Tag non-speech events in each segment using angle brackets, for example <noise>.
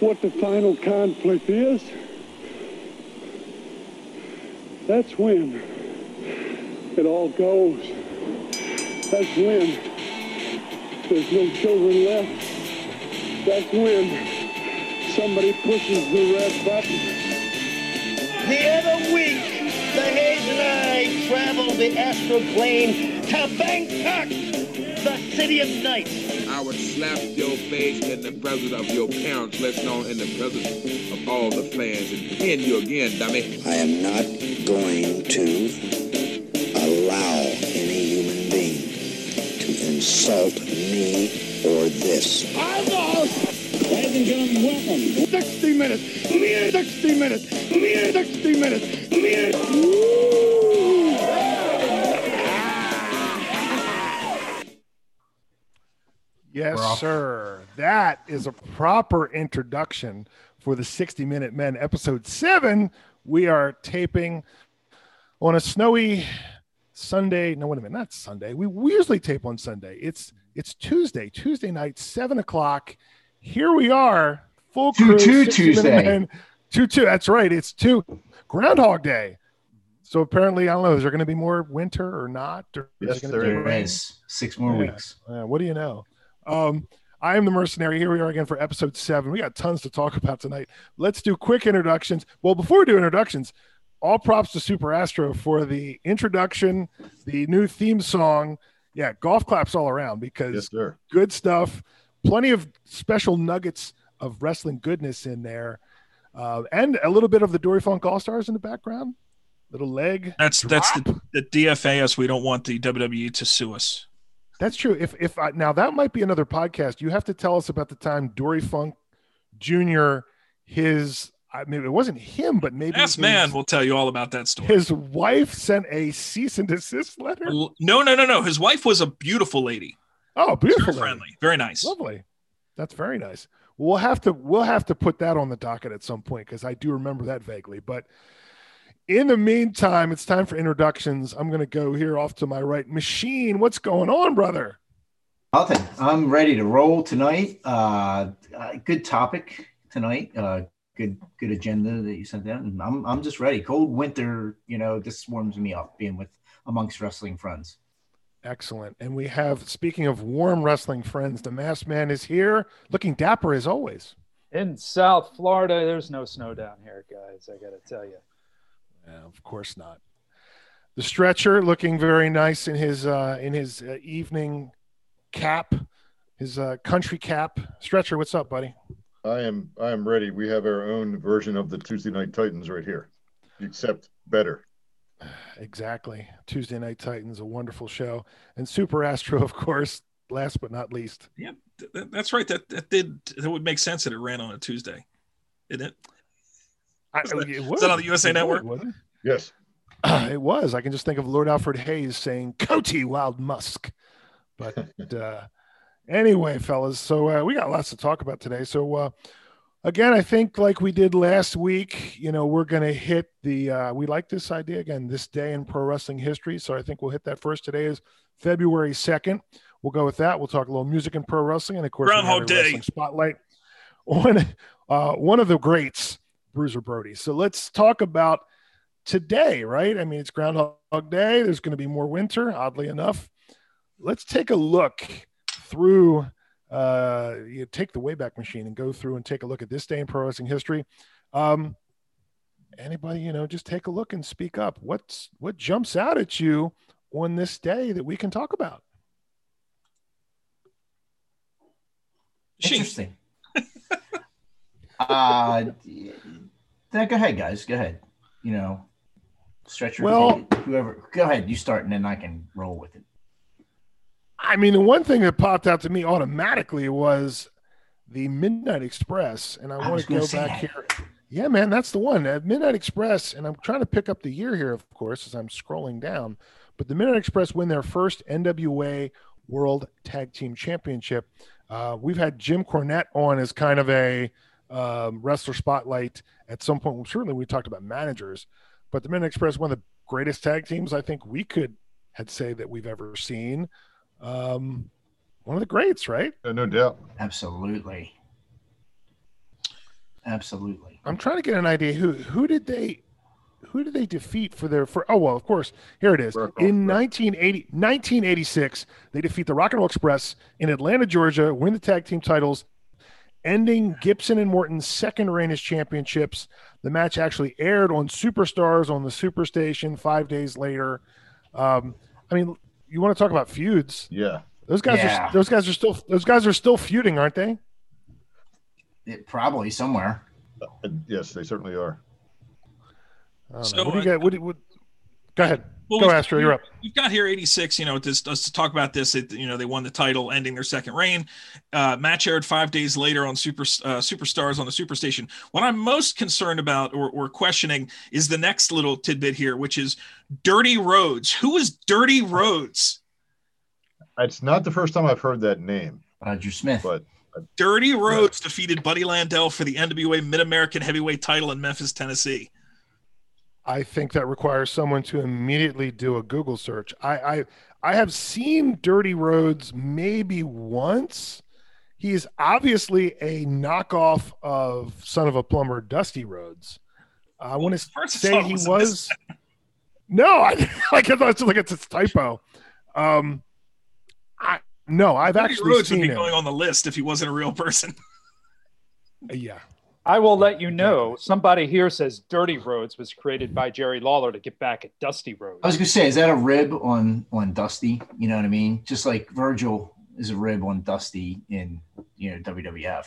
what the final conflict is, that's when it all goes. That's when there's no children left. That's when somebody pushes the red button. The other week, the Hayes and I traveled the astral plane to Bangkok, the city of night. I slap your face in the presence of your parents, let alone in the presence of all the fans, and pin you again, dummy. I am not going to allow any human being to insult me or this. Ladies and gentlemen, welcome. 60 minutes. 60 minutes. 60 minutes. 60 minutes. Sir. That is a proper introduction for the 60 Minute Men, episode seven. We are taping on a snowy Sunday. No, wait a minute, not Sunday. We, we usually tape on Sunday. It's it's Tuesday, Tuesday night, seven o'clock. Here we are, full Two- crew. two 60 Minute Tuesday. Two two. That's right. It's two Groundhog Day. So apparently, I don't know. Is there going to be more winter or not? Or is Yes, there be is. Six more Yeah. weeks. Uh, what do you know? Um, I am the mercenary. Here we are again for episode seven. We got tons to talk about tonight. Let's do quick introductions. Well, before we do introductions, all props to Super Astro for the introduction, the new theme song. Yeah, golf claps all around because Yes, sir. good stuff. Plenty of special nuggets of wrestling goodness in there, uh, and a little bit of the Dory Funk All Stars in the background. Little leg. That's that's the, the DFA us. We don't want the WWE to sue us. That's true. If if I, now that might be another podcast. You have to tell us about the time Dory Funk Jr. His I mean it wasn't him, but maybe his, man will tell you all about that story. his wife sent a cease and desist letter. No, no, no, no. His wife was a beautiful lady, Oh, beautiful, very lady. friendly, very nice. lovely. That's very nice. We'll have to we'll have to put that on the docket at some point because I do remember that vaguely. But in the meantime, it's time for introductions. I'm going to go here off to my right. Machine, what's going on, brother? Nothing. I'm ready to roll tonight. Uh, uh, good topic tonight. Uh, good good agenda that you sent out, and I'm I'm just ready. Cold winter, you know, this warms me up being with amongst wrestling friends. Excellent. And we have, speaking of warm wrestling friends, the masked man is here, looking dapper as always. In South Florida, there's no snow down here, guys. I got to tell you. Yeah, of course not. The stretcher looking very nice in his uh, in his uh, evening cap, his uh, country cap. Stretcher, what's up, buddy? I am I am ready. We have our own version of the Tuesday Night Titans right here, except better. <sighs> Exactly. Tuesday Night Titans, a wonderful show, and Super Astro, of course. Last but not least. Yeah, th- th- that's right. That that did that would make sense that it ran on a Tuesday, didn't it? I, Is that- it is that on the USA It would, Network? wouldn't Yes. it? <clears throat> it was. I can just think of Lord Alfred Hayes saying "Coty Wild Musk," but <laughs> uh, anyway, fellas. So uh, we got lots to talk about today. So uh, again, I think like we did last week, you know, we're going to hit the. Uh, we like this idea again. This day in pro wrestling history. So I think we'll hit that first. Today is February second. We'll go with that. We'll talk a little music and pro wrestling, and of course, Groundhog Day. wrestling spotlight <laughs> on uh, one of the greats, Bruiser Brody. So let's talk about today, right? I mean, it's Groundhog Day. There's going to be more winter, oddly enough. Let's take a look through. Uh, you take the Wayback Machine and go through and take a look at this day in pro wrestling history. Um, anybody, you know, just take a look and speak up. What's what jumps out at you on this day that we can talk about? Interesting. <laughs> uh, then go ahead, guys. Go ahead. You know, stretch your Well- whoever. Go ahead. You start, and then I can roll with it. I mean, the one thing that popped out to me automatically was the Midnight Express, and I, I want to go back that. here. Yeah, man, that's the one. Uh, Midnight Express, and I'm trying to pick up the year here, of course, as I'm scrolling down. But the Midnight Express win their first NWA World Tag Team Championship. Uh, we've had Jim Cornette on as kind of a um, wrestler spotlight at some point. Certainly, we talked about managers, but the Midnight Express, one of the greatest tag teams I think we could had say that we've ever seen. Um, one of the greats, right? Uh, no doubt. Absolutely. Absolutely. I'm trying to get an idea who who did they who did they defeat for their for oh well of course here it is Rock in Roll 1980 1986 they defeat the Rock and Roll Express in Atlanta Georgia win the tag team titles ending Gibson and Morton's second reign as championships the match actually aired on Superstars on the Superstation 5 days later um, I mean you want to talk about feuds Yeah. those guys Yeah. are those guys are still those guys are still feuding aren't they It, probably somewhere. Uh, Yes, they certainly are. I know. So, what do you uh, get what, do what go ahead Well, go Astro you're up We've got here 86, you know, just us to talk about this. It, you know, they won the title, ending their second reign. Uh, match aired five days later on Super uh, Superstars on the Superstation. What I'm most concerned about or, or questioning is the next little tidbit here, which is Dirty Rhodes. Who is Dirty Rhodes? It's not the first time I've heard that name, Roger Smith. but Dirty Rhodes defeated Buddy Landell for the NWA Mid American Heavyweight title in Memphis, Tennessee. I think that requires someone to immediately do a Google search. I I, I have seen Dirty Rhodes maybe once. He is obviously a knockoff of Son of a Plumber, Dusty Rhodes. I want to say he was. No, <laughs> I like I thought it's like it's a typo. Um, I no, I've Dirty actually Rhodes would be him. going on the list if he wasn't a real person. <laughs> Yeah, I will let you know. Somebody here says Dirty Rhodes was created by Jerry Lawler to get back at Dusty Rhodes. I was gonna say, is that a rib on on Dusty? You know what I mean? Just like Virgil is a rib on Dusty in you know WWF.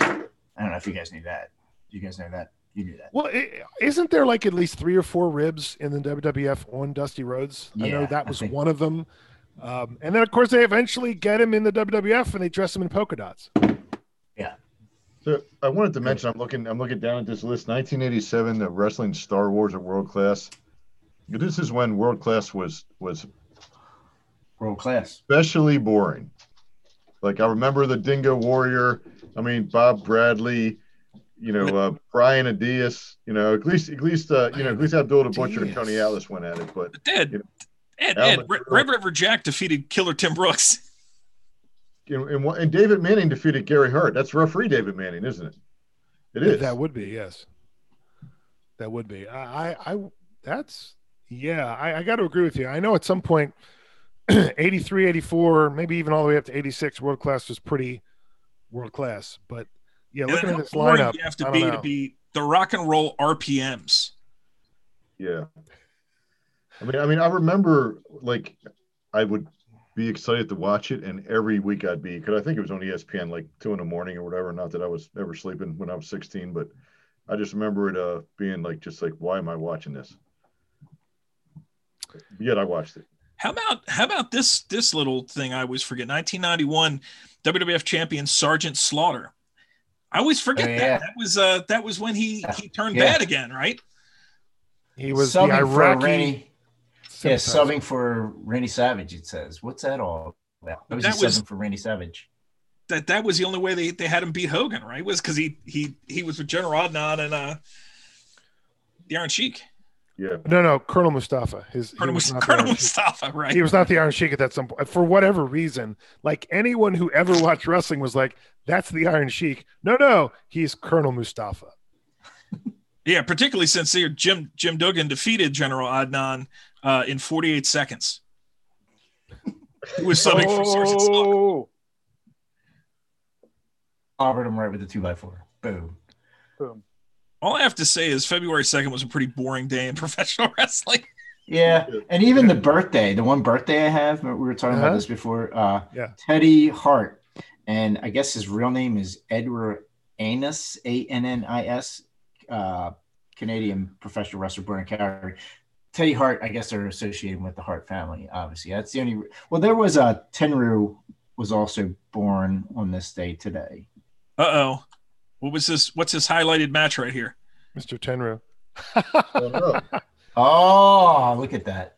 I don't know if you guys knew that. You guys know that? You knew that. Well, is isn't there like at least three or four ribs in the WWF on Dusty Rhodes? I know that was think- one of them. Um, and then, of course, they eventually get him in the WWF and they dress him in polka dots. So I wanted to mention, I'm looking, I'm looking down at this list. 1987, the wrestling Star Wars at World Class. This is when World Class was was World class. especially boring. Like I remember the Dingo Warrior. I mean Bob Bradley. You know uh, <laughs> Brian Adias. You know at least at least uh, you know at least Abdul the Butcher and Tony Adias. Atlas went at it. But Ed, Yeah. Ed, Al Ed, Red, Red River Jack defeated Killer Tim Brooks. You and, and David Manning defeated Gary Hart. That's referee David Manning, isn't it? It is. That would be, yes. That would be. I, I, I that's, yeah, I, I got to agree with you. I know at some point, <clears throat> 83, 84, maybe even all the way up to 86, world class was pretty world class. But yeah, And looking at this boring lineup, you have I to don't be know. to be the rock and roll RPMs. Yeah. I mean, I mean, I remember like I would be excited to watch it, and every week I'd be because I think it was on ESPN like two in the morning or whatever. Not that I was ever sleeping when I was 16, but I just remember it uh being like just like why am I watching this? Yet I watched it. How about how about this this little thing I always forget? 1991 WWF champion Sergeant Slaughter. I always forget Oh, that. yeah. That was uh that was when he he turned Yeah. bad again, right? he was the subbing Iraqi. Randy. Yeah, sympathizer. subbing for Randy Savage. It says, "What's that all about?" That was, That was- subbing for Randy Savage. That that was the only way they, they had him beat Hogan, right? Was because he he he was with General Adnan and uh the Iron Sheik. Yeah. No, no, Colonel Mustafa. His, he Colonel, was not the Colonel Iron Sheik. Mustafa, <laughs> right? He was not the Iron Sheik at that some point. For whatever reason, like anyone who ever watched wrestling was like, that's the Iron Sheik. No, no, he's Colonel Mustafa. <laughs> Yeah, particularly since here Jim Jim Duggan defeated General Adnan uh, in 48 seconds. He was subbing for Sergeant Slaughter. Oh, Covered him right with the two by four. Boom. boom. All I have to say is February 2nd was a pretty boring day in <laughs> professional wrestling. Yeah, and even the birthday, the one birthday I have, we were talking Uh-huh. about this before. Uh, Yeah. Teddy Hart, and I guess his real name is Edward Annis, A N N I S, uh, Canadian professional wrestler born in Calgary. Teddy Hart, I guess they're associated with the Hart family. Obviously, that's the only. Well, there was a Tenryu was also born on this day today. Uh oh. What was this? What's this highlighted match right here? Mr. Tenryu. Oh, <laughs> no. Oh, look at that!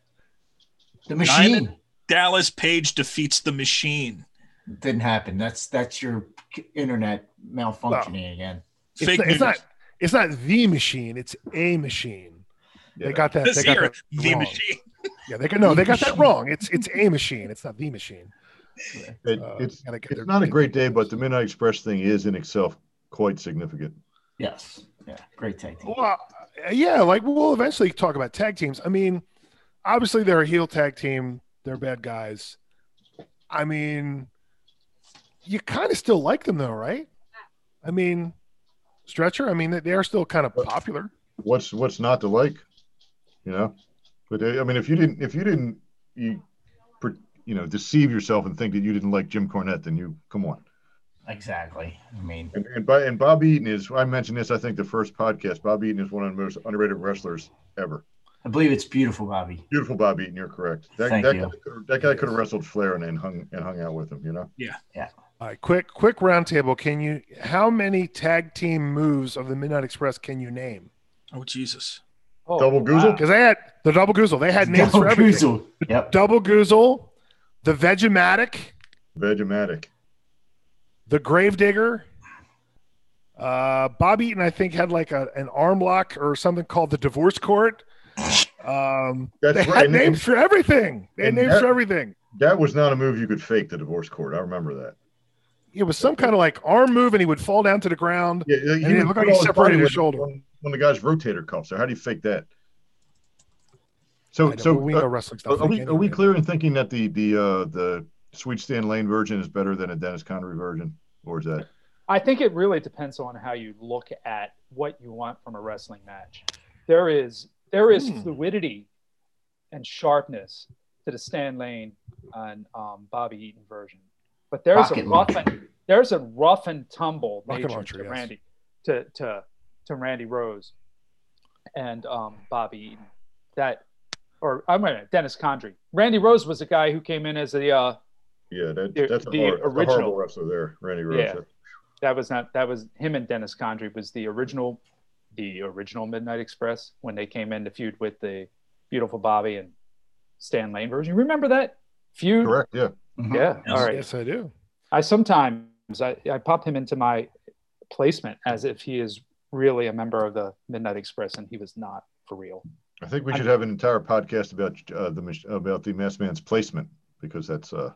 The machine Diamond. Dallas Page defeats the machine. didn't happen. That's that's your internet malfunctioning again. It's, Fake not, news. it's not. It's not the machine. It's a machine. They got that. This They got that the wrong. machine. Yeah, they got no. They got that <laughs> wrong. It's it's a machine. It's not the machine. It, Uh, it's get it's their- not a great day, but the Midnight Express thing is in itself quite significant. Yes. Yeah. Great tag team. Well, yeah, like we'll eventually talk about tag teams. I mean, obviously they're a heel tag team. They're bad guys. I mean, you kind of still like them though, right? I mean, Stretcher. I mean, they are still kind of popular. What's what's not to like? You know, but uh, I mean, if you didn't, if you didn't, you, you know, deceive yourself and think that you didn't like Jim Cornette, then you come on. Exactly. I mean, and, and, by, and Bob Eaton is. I mentioned this. I think the first podcast. Bob Eaton is one of the most underrated wrestlers ever. I believe it's beautiful, Bobby. Beautiful, Bob Eaton. You're correct. That, Thank that you. Guy, that guy could have wrestled Flair and then hung and hung out with him. You know. Yeah. Yeah. All right, quick, quick roundtable. Can you? How many tag team moves of the Midnight Express can you name? Oh Jesus! Oh, Double Goozle? Because they had the double goozle. They had names Double for everything. Goozle. Yep. Double goozle, the Vegematic, Vegematic. the Gravedigger. Uh, Bob Eaton, I think, had like a, an arm lock or something called the Divorce Court. Um, That's they right. had And- names for everything. They had names that- for everything. That was not a move you could fake the divorce court. I remember that. It was some kind of like arm move, and he would fall down to the ground. Yeah, and he it looked like he all his separated his shoulder. on, on the guy's rotator cuff. So how do you fake that? So, know, so but we uh, wrestling stuff. are, we like are we anyway. clear in thinking that the the uh, the Sweet Stan Lane version is better than a Dennis Condrey version, or is that? I think it really depends on how you look at what you want from a wrestling match. There is there is Hmm. fluidity and sharpness to the Stan Lane and um, Bobby Eaton version, but there's Rocket a rough and there's a rough and tumble Rocket nature launcher, to yes. Randy to to to Randy Rose and um, Bobby Eaton that or I'm mean, Dennis Condrey. Randy Rose was a guy who came in as a uh, Yeah, that, The- that's, a the hard, a original. horrible wrestler there, Randy Rose. Yeah. that was not that was him and Dennis Condrey was the original the original Midnight Express when they came in to feud with the beautiful Bobby and Stan Lane version. You remember that feud? Correct. Yeah. Mhm. Yeah. All right. Yes, I do. I sometimes I, I pop him into my placement as if he is really a member of the Midnight Express and he was not for real. I think we should have an entire podcast about uh, the about the Mass Man's placement because that's uh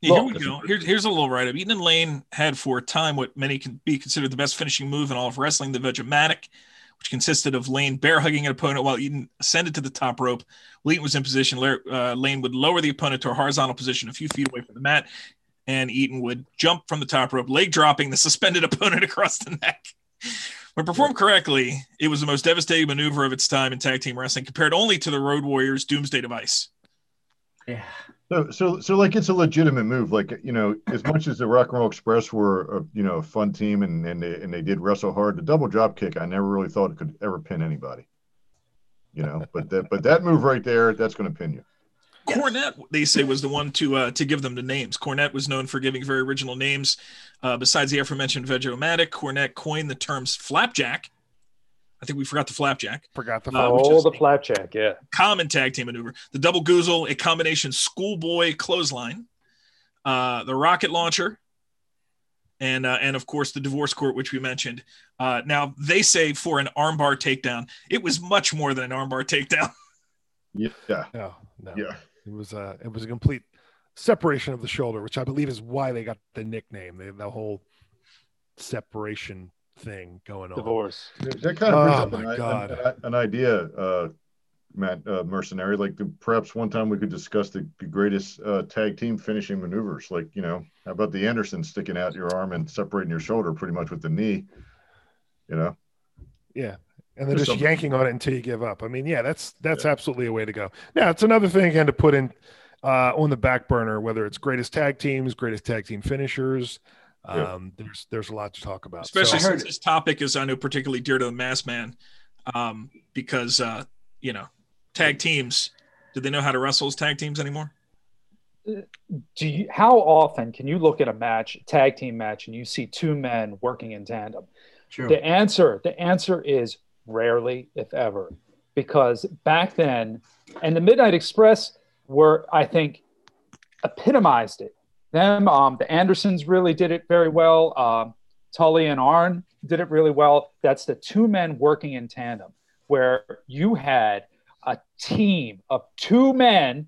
Yeah, here we go. Here's here's a little write up. Eaton and Lane had for a time what many can be considered the best finishing move in all of wrestling, the Vegematic, which consisted of Lane bear hugging an opponent while Eaton ascended to the top rope. When Eaton was in position. Lar- Uh, Lane would lower the opponent to a horizontal position a few feet away from the mat, and Eaton would jump from the top rope, leg dropping the suspended <laughs> opponent across the neck. When performed correctly, it was the most devastating maneuver of its time in tag team wrestling, compared only to the Road Warriors' Doomsday Device. Yeah. So, so, so, like, it's a legitimate move. Like, you know, as much as the Rock and Roll Express were, a, you know, a fun team and and they, and they did wrestle hard, the double drop kick, I never really thought it could ever pin anybody. You know, but that, but that move right there, that's going to pin you. Cornette, they say, was the one to uh, to give them the names. Cornette was known for giving very original names. Uh, besides the aforementioned Vegematic, Cornette coined the terms flapjack. I think we forgot the flapjack. Forgot the Uh, oh, the flapjack, yeah. common tag team maneuver. The double goozle, a combination schoolboy clothesline, uh, the rocket launcher, and uh, and of course the divorce court, which we mentioned. Uh, now they say for an armbar takedown, it was much more than an armbar takedown. Yeah, No, no. yeah. It was a it was a complete separation of the shoulder, which I believe is why they got the nickname. They, the whole separation thing going on. Divorce. That kind of brings Oh, up my an, God. An, an idea, uh, Matt uh, Mercenary. Like, the, perhaps one time we could discuss the, the greatest uh, tag team finishing maneuvers. Like, you know, how about the Anderson sticking out your arm and separating your shoulder pretty much with the knee? You know, Yeah. And then Just just something. yanking on it until you give up. I mean, yeah, that's that's absolutely a way to go. Now it's another thing again to put in uh, on the back burner, whether it's greatest tag teams, greatest tag team finishers. Yeah. Um, there's there's a lot to talk about. especially So- since this topic is I know particularly dear to the mass man, um, because uh, you know tag teams. Do they know how to wrestle as tag teams anymore? Do you, how often can you look at a match, tag team match, and you see two men working in tandem? True. The answer, the answer is rarely, if ever, because back then, and the Midnight Express were, I think, epitomized it. Them, um, the Andersons really did it very well. Um, Tully and Arn did it really well. That's the two men working in tandem, where you had a team of two men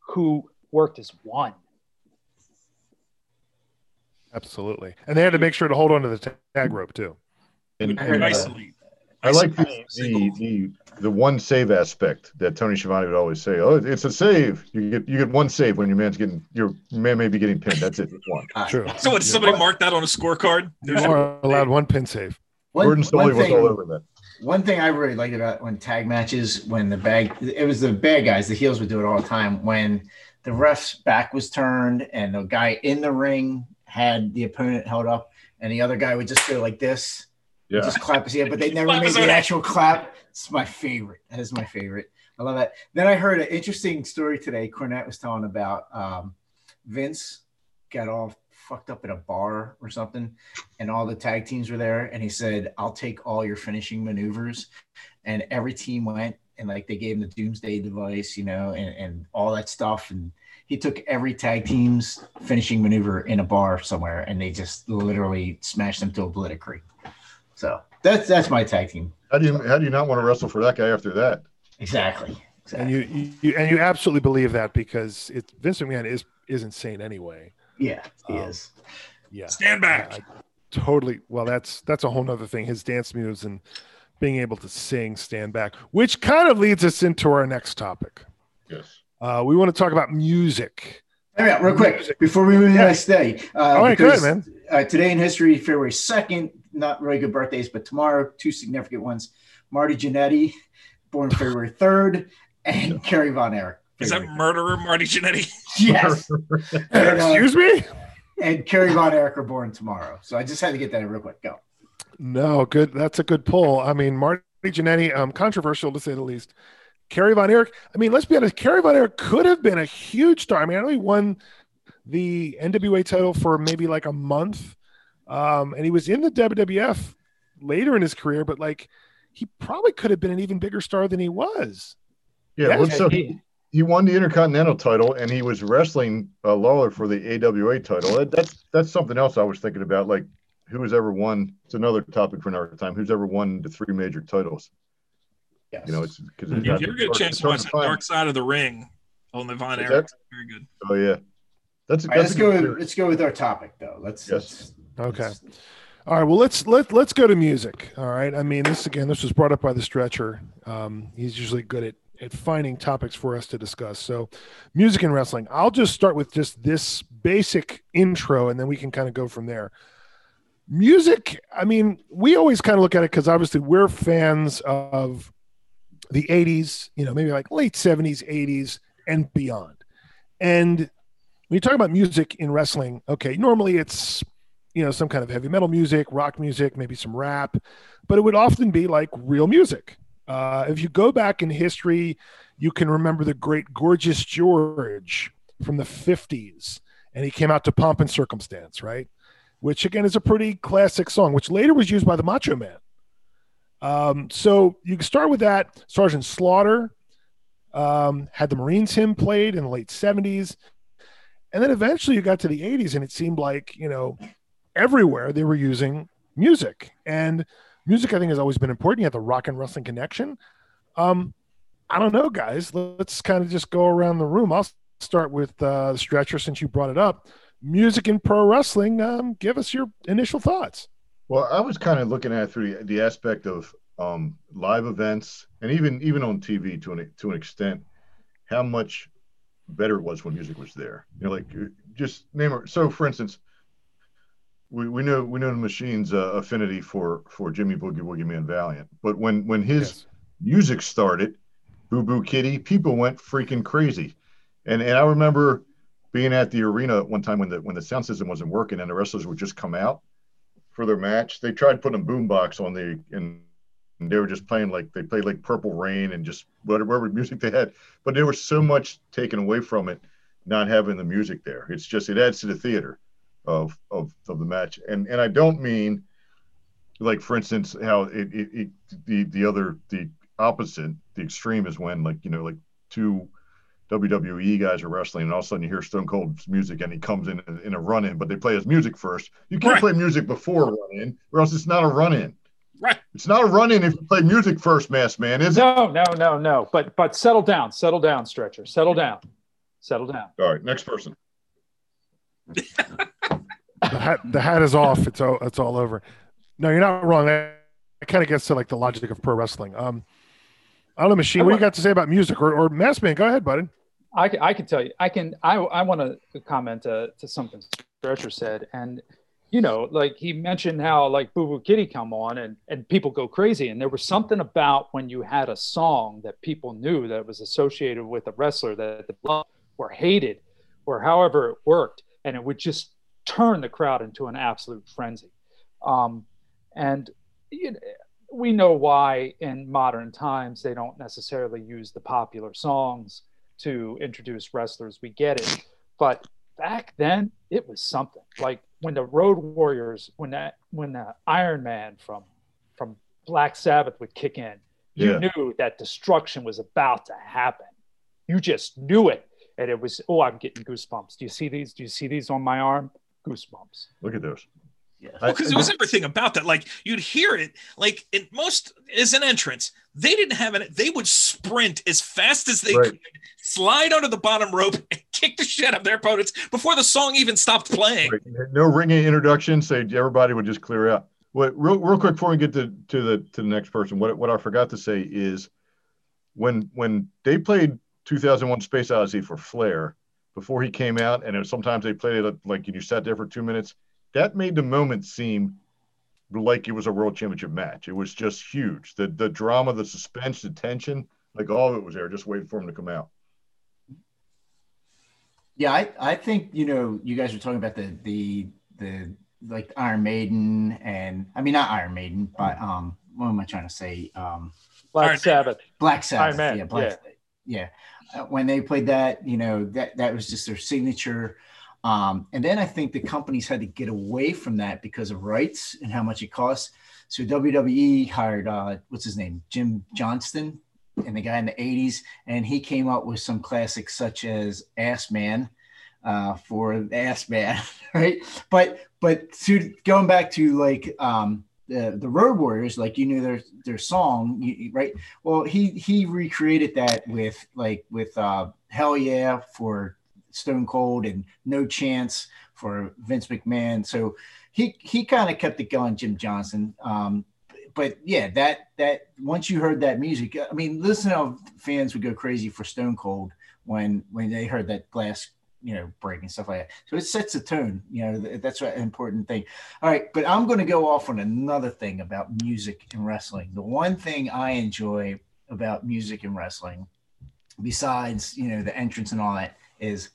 who worked as one. Absolutely. And they had to make sure to hold on to the tag rope too. And, I heard and, uh, Isolate. I like the, the the the one save aspect that Tony Schiavone would always say. Oh, it's a save. You get you get one save when your man's getting your man may be getting pinned. That's it. One. True. So would somebody mark that on a scorecard? You There's are allowed one pin save. One, Gordon one Solie was thing- all over that. One thing I really liked about when tag matches, when the bag, it was the bad guys, the heels would do it all the time. When the ref's back was turned and the guy in the ring had the opponent held up, and the other guy would just go like this, Yeah. just clap his hand, but they <laughs> never Clap made the own actual clap. It's my favorite. That is my favorite. I love that. Then I heard an interesting story today. Cornette was telling about um, Vince got all fucked up at a bar or something, and all the tag teams were there, and he said, "I'll take all your finishing maneuvers," and every team went and like they gave him the Doomsday device, you know, and, and all that stuff, and he took every tag team's finishing maneuver in a bar somewhere, and they just literally smashed them to obliterate. So that's that's my tag team. How do you how do you not want to wrestle for that guy after that? Exactly. And you, you and you absolutely believe that because it Vince McMahon is is insane anyway. yeah, he Um, is. Yeah. Stand back. I totally well that's that's a whole nother thing. His dance moves and being able to sing stand back, which kind of leads us into our next topic. Yes. Uh, we want to talk about music. All right, real quick before we move to the next day. Uh, All right, because, good, man. Uh, today in history, February second. Not really good birthdays, but tomorrow, two significant ones. Marty Jannetty, born February third, and Kerry Von Erich. Is that murderer Marty Jannetty? <laughs> Yes. and, <laughs> uh, Excuse me? and Kerry Von Erich are born tomorrow. So I just had to get that in real quick. Go. No, good. That's a good pull. I mean, Marty Jannetty, um, controversial to say the least. Kerry Von Erich. I mean, let's be honest. Kerry Von Erich could have been a huge star. I mean, I know he won the NWA title for maybe like a month, um, and he was in the WWF later in his career. But like, he probably could have been an even bigger star than he was. Yeah. Yeah, so he- he, he won the Intercontinental title and he was wrestling uh, Lawler for the AWA title. That, that's that's something else I was thinking about. Like, who has ever won? It's another topic for another time. Who's ever won the three major titles? Yes. You know, it's because If you ever get a chance to watch the Dark Side of the Ring on the Von Is Erich, very good. Oh yeah, that's All right, that's let's a go. With, let's go with our topic though. Let's. Yes. let's- Okay. All right. Well, let's let let's go to music. All right. I mean, this again, this was brought up by the stretcher. Um, he's usually good at at finding topics for us to discuss. So, music and wrestling. I'll just start with just this basic intro, and then we can kind of go from there. Music. I mean, we always kind of look at it because obviously we're fans of the '80s. You know, maybe like late '70s, '80s, and beyond. And when you talk about music in wrestling, okay, normally it's you know some kind of heavy metal music rock music maybe some rap but it would often be like real music. Uh, if you go back in history you can remember the great gorgeous george from the 50s and he came out to pomp and circumstance right? Which again is a pretty classic song which later was used by the macho man. Um, so you can start with that. Sergeant slaughter um, had the marines hymn played in the late 70s and then eventually you got to the 80s and it seemed like you know everywhere they were using music. And music i think has always been important. You have the rock and wrestling connection. Um i don't know guys. Let's kind of just go around the room. I'll start with uh the stretcher since you brought it up. Music in pro wrestling um give us your initial thoughts. Well, I was kind of looking at through the, aspect of um, live events and even even on TV to an to an extent, how much better it was when music was there. You know, like just name it. So, for instance, we, we know we know the machine's uh, affinity for for Jimmy Boogie Woogie Man Valiant, but when when his Yes. music started, Boo Boo Kitty, people went freaking crazy, and and I remember being at the arena one time when the when the sound system wasn't working and the wrestlers would just come out for their match. They tried putting a boombox on the and, and they were just playing like they played like Purple Rain and just whatever, whatever <laughs> music they had. But there was so much taken away from it, not having the music there. It's just it adds to the theater of of of the match. And and I don't mean like for instance how it, it, it the the other the opposite the extreme is when like you know like two WWE guys are wrestling, and all of a sudden you hear Stone Cold's music, and he comes in in a run in, but they play his music first. You can't Right. play music before a run in, or else it's not a run in. Right. It's not a run in if you play music first, Mass Man, is it? No, no, no, no. But but settle down, settle down, stretcher. Settle down. Settle down. All right, next person. <laughs> The hat, the hat is off. It's all, it's all over. No, you're not wrong. That, kind of gets to like the logic of pro wrestling. Um, I don't know, machine. What do you got to say about music or, or mass man? Go ahead, buddy. I, can- I can tell you. I can. I I want to comment to, to something Stretcher said, and you know, like he mentioned how like Boo Boo Kitty come on and and people go crazy, and there was something about when you had a song that people knew that was associated with a wrestler that the loved or hated, or however it worked, and it would just turn the crowd into an absolute frenzy. Um, and you know, we know why in modern times they don't necessarily use the popular songs to introduce wrestlers. We get it. But back then, it was something. Like when the Road Warriors, when that when the Iron Man from from Black Sabbath would kick in, you Yeah. knew that destruction was about to happen. You just knew it. And it was, oh, I'm getting goosebumps. Do you see these? Do you see these on my arm? Goosebumps. Look at those. Yeah. I- because it was everything about that. Like you'd hear it, like in most is an entrance, they didn't have it. They would sprint as fast as they Right. could, slide onto the bottom rope, <laughs> and kick the shit out of their opponents before the song even stopped playing. Right. No ringing introduction. Say everybody would just clear out. What real, real quick before we get to, to the to the next person, what what I forgot to say is when when they played 2001 Space Odyssey for Flair before he came out, and it was, sometimes they played it like you sat there for two minutes. That made the moment seem like it was a world championship match. It was just huge. The the drama, the suspense, the tension, like all of it was there, just waiting for him to come out. Yeah, I, I think you know you guys were talking about the the the like Iron Maiden and I mean not Iron Maiden, but um what am I trying to say? Um Black Iron Sabbath. Black Sabbath. Man, yeah, Black, yeah. Uh, when they played that, you know that that was just their signature. Um, and then I think the companies had to get away from that because of rights and how much it costs. So WWE hired uh, what's his name, Jim Johnston, and the guy in the '80s, and he came up with some classics such as Ass Man uh, for Ass Man, <laughs> right? But but to going back to like um, the Road Warriors, like you knew their their song, right? Well, he he recreated that with like with uh, Hell Yeah for Stone Cold and No Chance for Vince McMahon. So he he kind of kept it going, Jim Johnston. Um, but yeah, that that once you heard that music, I mean, listen how fans would go crazy for Stone Cold when when they heard that glass, you know, break and stuff like that. So it sets a tone. You know, that's an important thing. All right, but I'm going to go off on another thing about music and wrestling. The one thing I enjoy about music and wrestling, besides you know the entrance and all that, is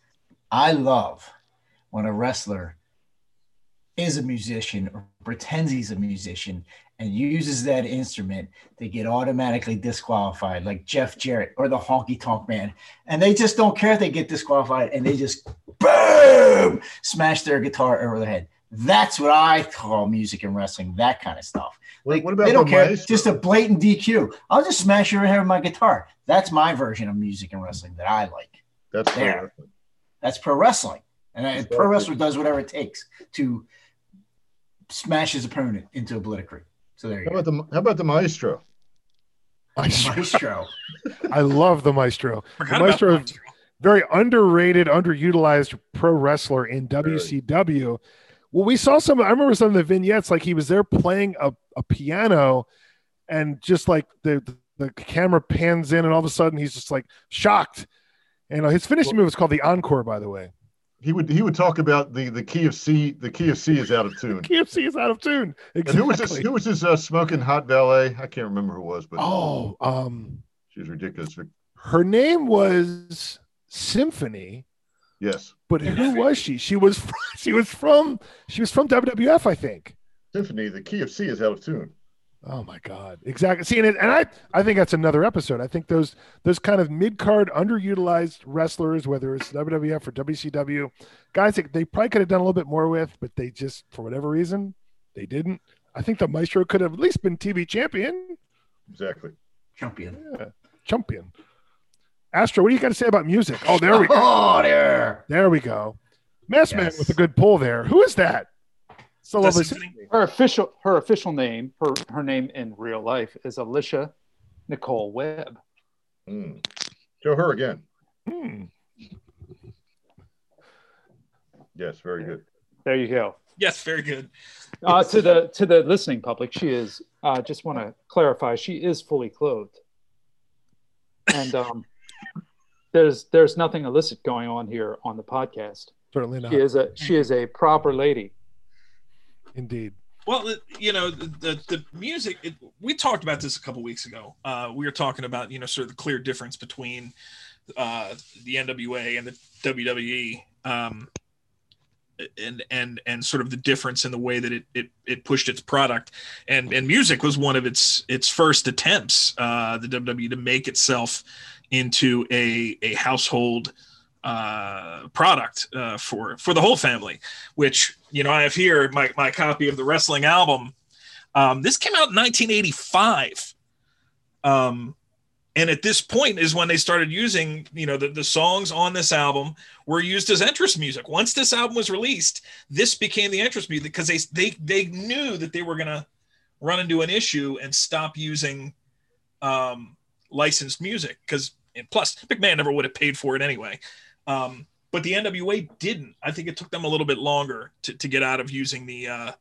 I love when a wrestler is a musician or pretends he's a musician and uses that instrument to get automatically disqualified, like Jeff Jarrett or the Honky Tonk Man, and they just don't care if they get disqualified and they just boom smash their guitar over the head. That's what I call music and wrestling. That kind of stuff. Like, what about they don't care. Maestro? Just a blatant DQ. I'll just smash your head with my guitar. That's my version of music and wrestling that I like. That's pro there. wrestling. That's pro wrestling. And a Exactly. pro wrestler does whatever it takes to smash his opponent into obliquity. So there you How go. about the how about the Maestro? Maestro. Maestro. <laughs> I love the Maestro. The Maestro the Maestro. very underrated, underutilized pro wrestler in WCW. Well, we saw some. I remember some of the vignettes. Like he was there playing a, a piano, and just like the the camera pans in, and all of a sudden he's just like shocked. And uh, his finishing move is called the encore, by the way. He would he would talk about the the key of C. The key of C is out of tune. The <laughs> key of C is out of tune. Exactly. And Exactly. who was this? Who was this uh, smoking hot valet? I can't remember who it was, but Oh, um, she was ridiculous. her name was Symphony. Yes, But who was she? <laughs> She was from, she was from she was from WWF, I think. Symphony, The key of C is out of tune. Oh my God! Exactly. See, and, it, and I I think that's another episode. I think those those kind of mid card underutilized wrestlers, whether it's WWF or WCW, guys that they probably could have done a little bit more with, but they just for whatever reason they didn't. I think the Maestro could have at least been TV champion, Exactly. Champion. Yeah. champion. Astro, what do you got to say about music? Oh, there we go. Oh, there. There we go. Mass Man with a good pull there. Who is that? So That's lovely. Her official her official name, her her name in real life is Alicia Nicole Webb. Mm. Show her again. Hmm. Yes, very good. There you go. Yes, very good. Uh, to the to the listening public, she is. I uh, just want to clarify, she is fully clothed, and um, there's there's nothing illicit going on here on the podcast. Certainly not. She is a she is a proper lady. Indeed. Well, you know the the, the music. It, we talked about this a couple weeks ago. Uh, we were talking about you know sort of the clear difference between uh, the NWA and the WWE. Um, and and and sort of the difference in the way that it it, it pushed its product and and music was one of its its first attempts uh the WWE to make itself into a a household uh product uh for for the whole family which you know I have here my my copy of the wrestling album. Um this came out in 1985 um and at this point is when they started using you know the, the songs on this album were used as entrance music. Once this album was released this became the entrance music because they they they knew that they were going to run into an issue and stop using um, licensed music because plus mcmahon never would have paid for it anyway. Um, but the nwa didn't i think it took them a little bit longer to, to get out of using the uh,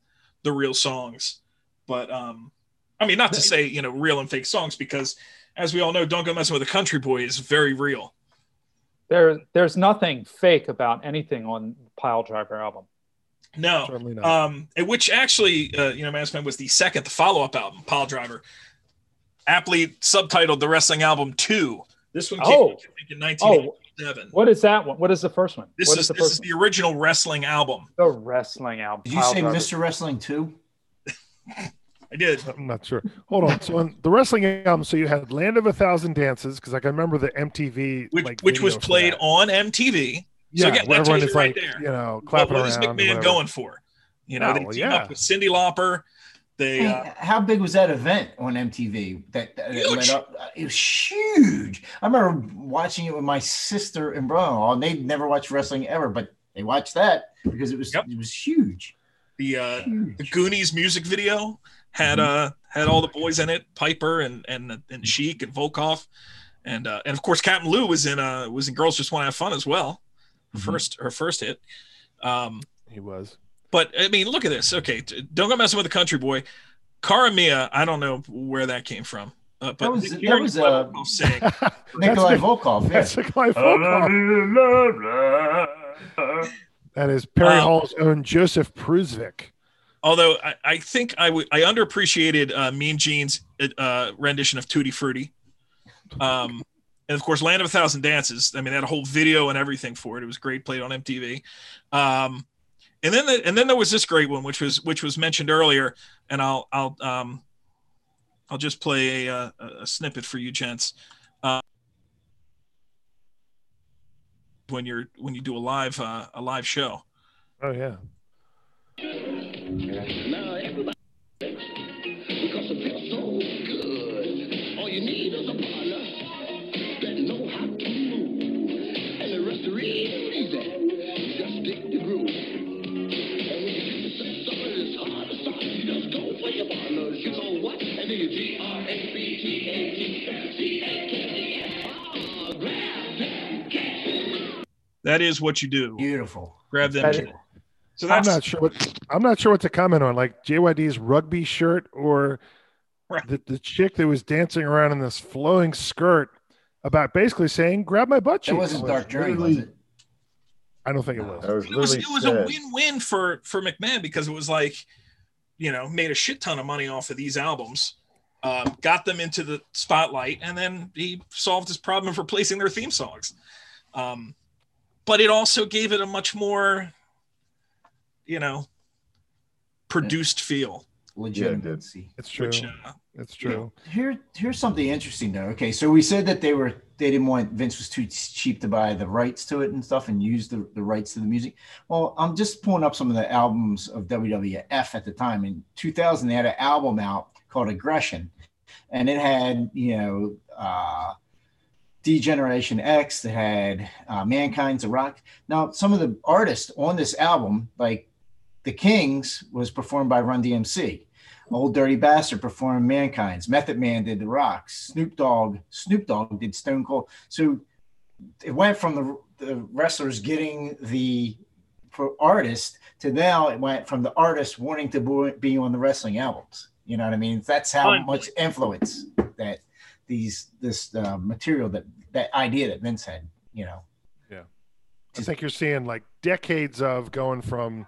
the real songs but um, i mean not to say you know real and fake songs because as we all know, Don't Go Messing with a Country Boy is very real. There, there's nothing fake about anything on the Pile Driver album. No, certainly not. um, which actually, uh, you know, Man was the second, the follow-up album, Pile Driver, aptly subtitled the wrestling album Two. This one came oh. in 1987. Oh, what is that one? What is the first one? This what is, is the this is the original wrestling album. The wrestling album. Did you Pile say Driver. Mr. Wrestling too? I did. I'm not sure. Hold on. So on the wrestling album, so you had Land of a Thousand Dances because I can remember the MTV, which, like, which was played that. on MTV. Yeah, so again, that tells everyone you is right like, there. you know, What, clapping what is around. or McMahon going for? You know, Oh, they team yeah. up with Cyndi Lauper. They Hey, uh, how big was that event on MTV? That, that Huge. led up, it was huge. I remember watching it with my sister and brother-in-law, and they'd never watched wrestling ever, but they watched that because it was Yep. it was huge. the uh, Huge. the Goonies music video had uh had all the boys in it, Piper and and and Sheik and Volkov, and uh, and of course Captain Lou was in uh was in Girls Just Want to Have Fun as well, her Mhm. first her first hit. Um, He was. But I mean, look at this. Okay, don't go messing with the country boy. Cara Mia, I don't know where that came from. Uh, but That was- that was, <laughs> Nikolai uh, Volkov Nikolai Volkov, yeah. That's Nikolai Volkov. That is Perry Um, Hall's own Joseph Prusvik. although I, I think I w- I underappreciated uh, Mean Gene's uh, rendition of Tutti Frutti. Um, and of course, Land of a Thousand Dances. I mean, they had a whole video and everything for it. It was great, played on MTV. Um, and then the, and then there was this great one, which was which was mentioned earlier, and I'll I'll um, I'll just play a, uh, a snippet for you, gents. Uh, when you're when you do a live uh, a live show. Oh yeah. That is what you do. Beautiful. Grab them. That chick- is- So I'm not sure what I'm not sure what to comment on, like JYD's rugby shirt or Right. the, the chick that was dancing around in this flowing skirt about basically saying, "Grab my butt It wasn't Dark Journey, was it? I don't think it was. That was it was it was a win-win for for McMahon because it was like, you know, made a shit ton of money off of these albums, um, got them into the spotlight, and then he solved his problem of replacing their theme songs. Um, but it also gave it a much more, you know, produced feel. Legitimacy. It's true. Which, uh, It's true. Here, here's something interesting though. Okay, so we said that they were they didn't want Vince was too cheap to buy the rights to it and stuff and use the, the rights to the music. Well, I'm just pulling up some of the albums of WWF at the time. In 2000, they had an album out called Aggression, and it had you know uh, Degeneration X. They had uh, Mankind's a Rock. Now, some of the artists on this album, like the Kings, was performed by Run DMC. Old Dirty Bastard performed Mankind's. Method Man did The Rocks. Snoop Dogg, Snoop Dogg did Stone Cold. So it went from the, the wrestlers getting the for artists to now it went from the artist wanting to be on the wrestling albums. You know what I mean? That's how much influence that these this uh, material that that idea that Vince had. You know, Yeah, I think you're seeing like decades of going from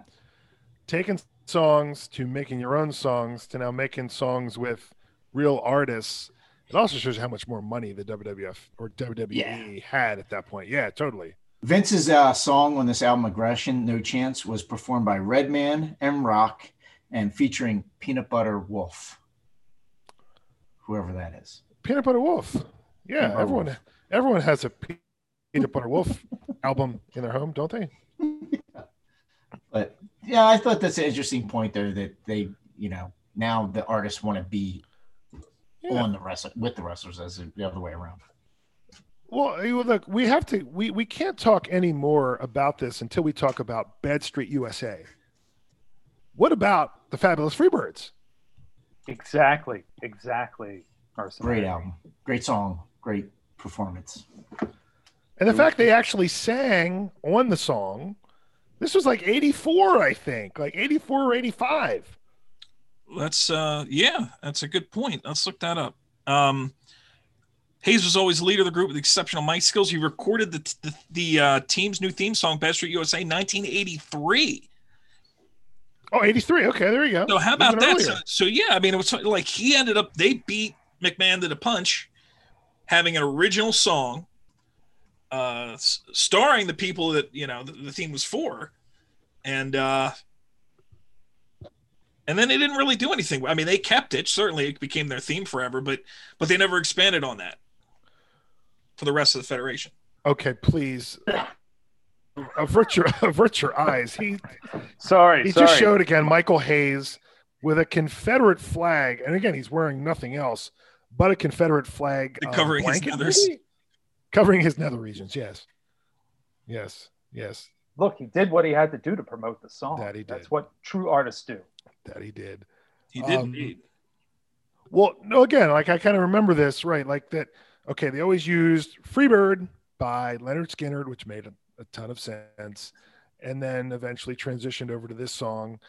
taking songs to making your own songs to now making songs with real artists. It also shows how much more money the WWF or WWE had at that point. Yeah, totally. Vince's uh, song on this album, Aggression, No Chance, was performed by Redman, M Rock, and featuring Peanut Butter Wolf, whoever that is. Peanut Butter Wolf. Yeah, Peanut everyone Wolf. everyone has a Peanut Butter Wolf <laughs> album in their home, don't they? <laughs> But yeah, I thought that's an interesting point there that they, you know, now the artists want to be Yeah. on the wrestler with the wrestlers as the other way around. Well, look, we have to. We we can't talk any more about this until we talk about Bad Street USA. What about the Fabulous Freebirds? Exactly. Exactly. Mercenary. Great album, great song, great performance. And the fact they actually sang on the song, this was like 84, I think, like 84 or 85. That's uh yeah, that's a good point. Let's look that up. Um Hayes was always the leader of the group with exceptional mic skills. He recorded the the, the uh, team's new theme song, Bad Street USA, 1983. Oh, 83. Okay, there you go. So how about Even that? So, so yeah, I mean, it was like he ended up. They beat McMahon to the punch, having an original song, uh, starring the people that you know the, the theme was for, and uh, and then they didn't really do anything. I mean, they kept it. Certainly, it became their theme forever, but but they never expanded on that for the rest of the federation. Okay, please. Avert your <laughs> avert your eyes. He Sorry. he sorry. just showed again Michael Hayes with a Confederate flag, and again he's wearing nothing else but a Confederate flag, uh, Covering his nethers. maybe? covering his nether regions. Yes, yes, yes. Look, he did what he had to do to promote the song. That he did. That's what true artists do. That he did. He did. Um, indeed. Well, no, again, like I kind of remember this, right? Like that. Okay, they always used "Freebird" by Lynyrd Skynyrd, which made a, a ton of sense, and then eventually transitioned over to this song,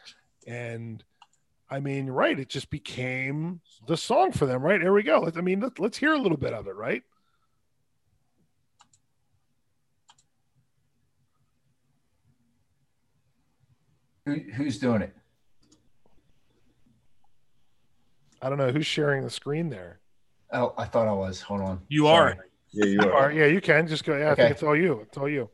and I mean, right? It just became the song for them, right? Here we go. Let- I mean, let, let's hear a little bit of it, right? Who, who's doing it? I don't know who's sharing the screen there. Oh, I thought I was. Hold on. You Sorry. are. Yeah, you All are. yeah, you can just go. Yeah, I think it's all you. It's all you.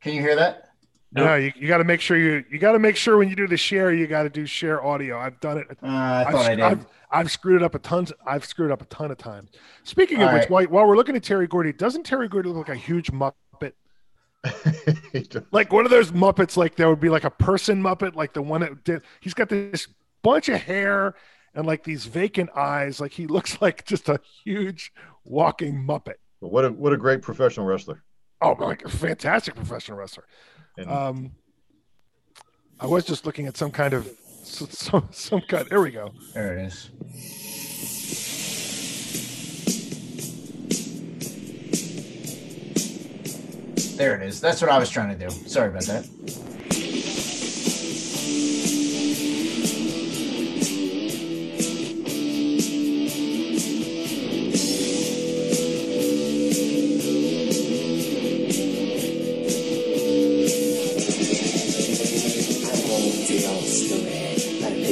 Can you hear that? Nope. No, you, you got to make sure you you got to make sure when you do the share, you got to do share audio. I've done it Uh, I I've, thought I did. I've, I've screwed it up a ton. I've screwed it up a ton of times. Speaking of All which, right. while, while we're looking at Terry Gordy, doesn't Terry Gordy look like a huge Muppet? <laughs> Like one of those Muppets, like there would be like a person Muppet, like the one that did. He's got this bunch of hair and like these vacant eyes. Like he <laughs> looks like just a huge walking Muppet. What a what a great professional wrestler. Oh like a fantastic professional wrestler. And Um, I was just looking at some kind of <laughs> s- some some kind. There we go. There it is. There it is. That's what I was trying to do. Sorry about that.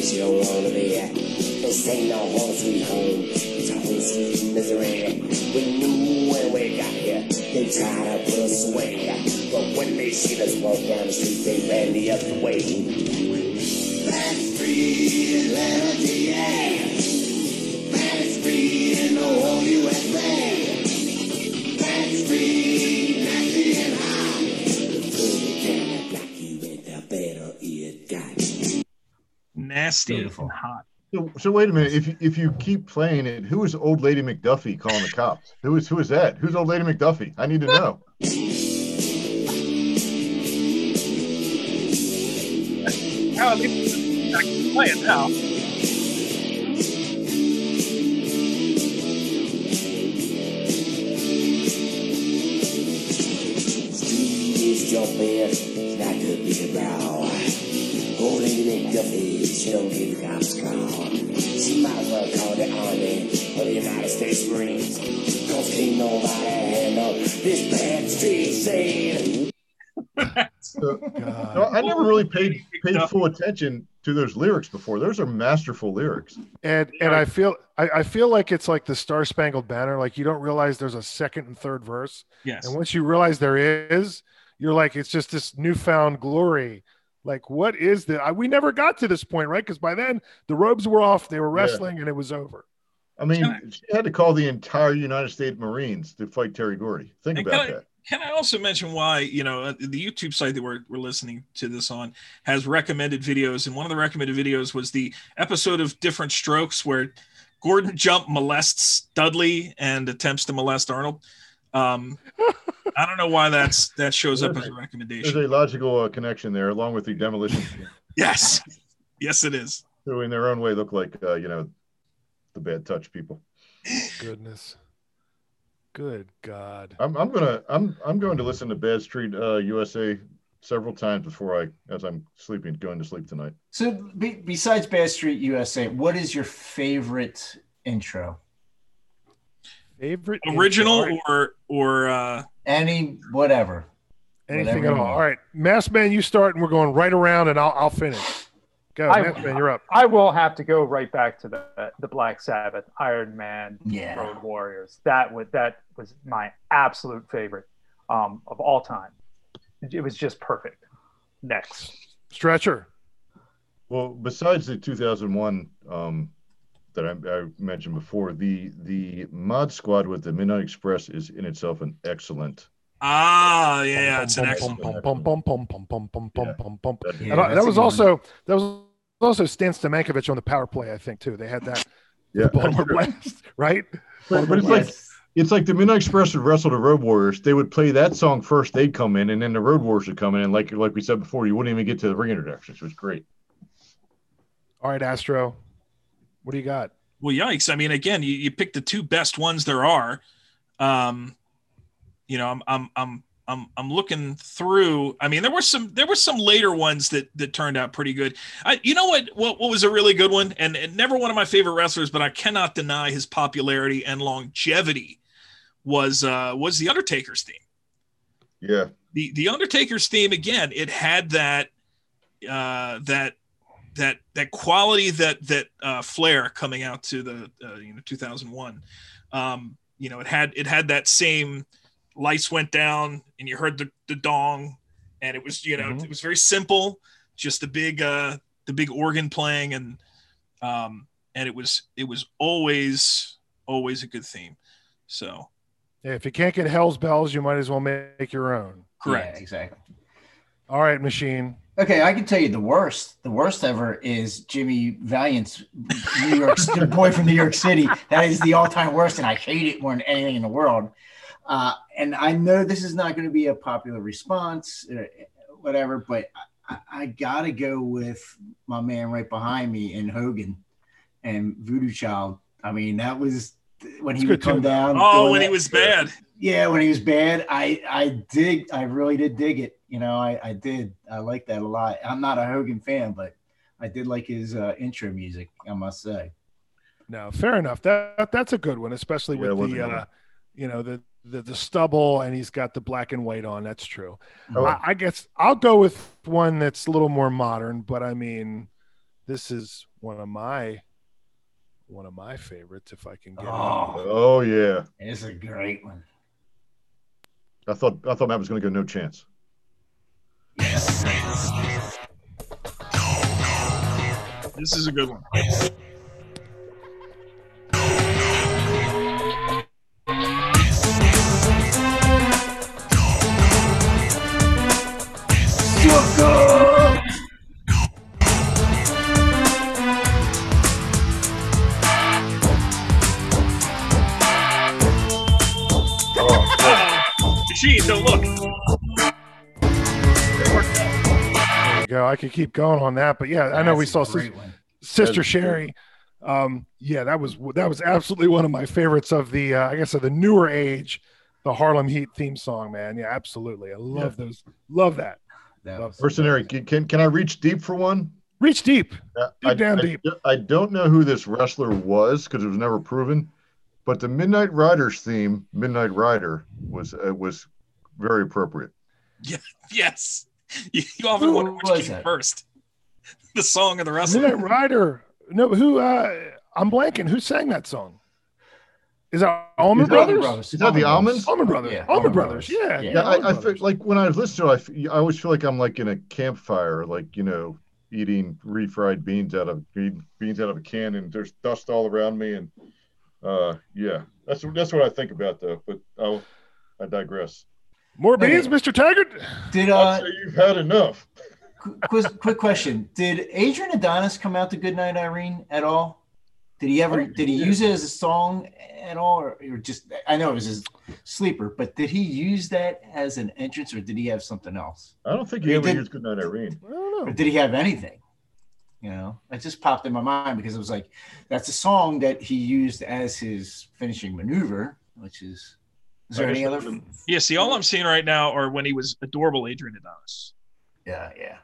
Place you don't wanna be at. This ain't no home sweet home, it's a home sweet misery. We knew when we got here, they tried to put us away. But when they see us walk down the street, they ran the other way. That's free Atlanta, Nasty Beautiful. and hot. so, so wait a minute. If you, if you keep playing it, who is old lady McDuffie calling the cops? Who is who is that? Who's old lady McDuffie? I need to know. Now at least I can play it now. Steve is jumping, that could be about the police, she don't give cops a call. She might as well call the army or the United States Marines. Cause can't nobody handle this bad street scene. <laughs> Oh, so, no, I never really paid paid full attention to those lyrics before. Those are masterful lyrics. And and I feel I, I feel like it's like the Star Spangled Banner. Like you don't realize there's a second and third verse. Yes. And once you realize there is, you're like, it's just this newfound glory. Like, what is that? I, we never got to this point, right? Because by then the robes were off, they were Yeah. wrestling, and it was over. I mean, she had to call the entire United States Marines to fight Terry Gordy. Think about can I- that. Can I also mention why, you know, uh, the YouTube site that we're, we're listening to this on has recommended videos. And one of the recommended videos was the episode of Diff'rent Strokes where Gordon Jump molests Dudley and attempts to molest Arnold. Um, I don't know why that's that shows up as a recommendation. There's a logical uh, connection there, along with the demolition, <laughs> Yes. Yes, it is. who in their own way look like uh, you know the bad touch people. Goodness. Good God. I'm, I'm gonna I'm I'm going to listen to Bad Street uh, USA several times before I as I'm sleeping going to sleep tonight. So be, besides Bad Street USA, what is your favorite intro? Favorite Original intro? or or uh Any whatever. anything whatever at all. All right, Mass Man, you start, and we're going right around, and I'll I'll finish. Go, I- Mass Man, you're up. I will have to go right back to the the Black Sabbath, Iron Man, Yeah. Road Warriors. That was that was my absolute favorite um, of all time. It was just perfect. Next, Stretcher. Well, besides the 2001 um, that I, I, mentioned before. The the Mod Squad with the Midnight Express is in itself an excellent. Ah, yeah, it's an excellent. That was also that was also Stan Stamenkovic on the power play, I think too. They had that. <laughs> Yeah, Baltimore <laughs> Blast, right? But, but it's like it's like the Midnight Express would wrestle the Road Warriors. They would play that song first. They'd come in, and then the Road Warriors would come in, and like like we said before, you wouldn't even get to the ring introductions. It was great. All right, Astro. What do you got? Well, yikes! I mean, again, you, you pick the two best ones there are. Um, you know, I'm I'm I'm I'm I'm looking through. I mean, there were some there were some later ones that that turned out pretty good. I, you know what, what what was a really good one, and, and never one of my favorite wrestlers, but I cannot deny his popularity and longevity. Was uh was the Undertaker's theme Yeah, the the Undertaker's theme again. It had that uh, that that that quality that that uh, flair coming out to the uh, you know 2001. Um, you know, it had it had that same lights went down and you heard the the dong, and it was you know Mhm. it was very simple, just the big uh, the big organ playing and um, and it was it was always always a good theme. So Yeah, if you can't get Hell's Bells, you might as well make your own. correct. Yeah, exactly. All right, machine. Okay, I can tell you the worst. The worst ever is Jimmy Valiant's New York <laughs> boy from New York City. That is the all-time worst, and I hate it more than anything in the world. Uh, and I know this is not going to be a popular response, uh, whatever, but I, I got to go with my man right behind me in Hogan and Voodoo Child. I mean, that was when he It's would come tune. down. Oh, doing when he was bad. Yeah, when he was bad, I I dig, I really did dig it. You know, I I did, I like that a lot. I'm not a Hogan fan, but I did like his uh, intro music. I must say. No, fair enough. That that's a good one, especially Yeah, with the uh, you know the, the the stubble, and he's got the black and white on. That's true. Oh. I, I guess I'll go with one that's a little more modern, but I mean, this is one of my one of my favorites. If I can get it. Oh, Oh yeah, it's a great one. I thought I thought Matt was going to go no chance. This is a good one. I could keep going on that, but yeah, I know we saw a Sis- Sister That's good. Sherri. Um, yeah, that was that was absolutely one of my favorites of the uh, I guess of the newer age, the Harlem Heat theme song. Man, yeah, absolutely. I love those. Love that. That Love Mercenary, can can can I reach deep for one? Reach deep. Uh, Dig I, down I- deep. I don't know who this wrestler was because it was never proven, but the Midnight Riders theme, Midnight Rider, was uh, was very appropriate. <laughs> Yes. <laughs> You, you often Who wonder which came that? first. <laughs> The song or the wrestler. Midnight Rider. No, who? uh I'm blanking. Who sang that song? Is that Allman Is that- Brothers? Is that the Almonds? Allman Brothers. Yeah, Allman Allman Brothers. Brothers. Yeah. Yeah. Yeah, I, I feel like when I listen to it, I, f- I always feel like I'm like in a campfire, like you know, eating refried beans out of beans out of a can, and there's dust all around me, and uh, yeah, that's that's what I think about though. But I'll, I digress. More beans, Okay. Mr. Taggart? Did I'd uh, say you've had enough. quick, quick question? Did Adrian Adonis come out to Goodnight Irene at all? Did he ever? Did he use it as a song at all, or, or just? I know it was his sleeper, but did he use that as an entrance, or did he have something else, I don't think He he ever did- used Goodnight Irene. I don't or know. did he have anything? You know, it just popped in my mind because it was like that's a song that he used as his finishing maneuver, which is. Is there any other? Yeah, see, all I'm seeing right now are when he was adorable Adrian Adonis. Yeah, yeah.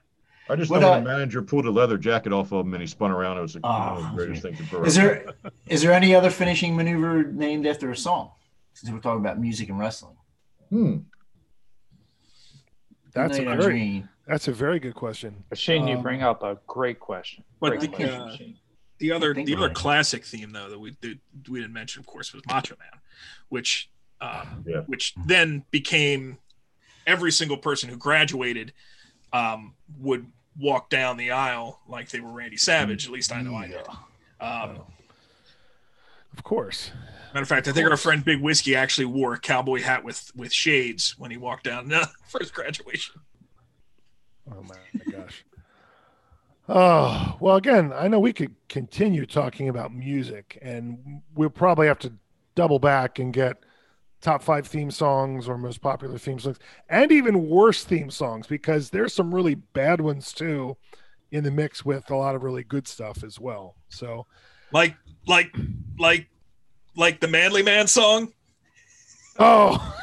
I just What, know uh, when the manager pulled a leather jacket off of him and he spun around. It was like one of Oh, the greatest okay. things in Is there <laughs> is there any other finishing maneuver named after a song? Since we're talking about music and wrestling. Hmm. That's a very Irene. that's a very good question. Shane, you Um, bring up a great question. But Great the, question, uh, The other, the other classic theme though that we did, we didn't mention, of course, was Macho Man, which, um, Yeah. which then became every single person who graduated um, would walk down the aisle like they were Randy Savage. At least I know I did. Um, Of course. matter of fact, I think our friend Big Whiskey actually wore a cowboy hat with with shades when he walked down uh, <laughs> for his graduation. Oh my gosh. Oh, well, again, I know we could continue talking about music, and we'll probably have to double back and get top five theme songs or most popular theme songs, and even worse theme songs, because there's some really bad ones too in the mix with a lot of really good stuff as well. So, Like, like, like, like the Manly Man song, oh,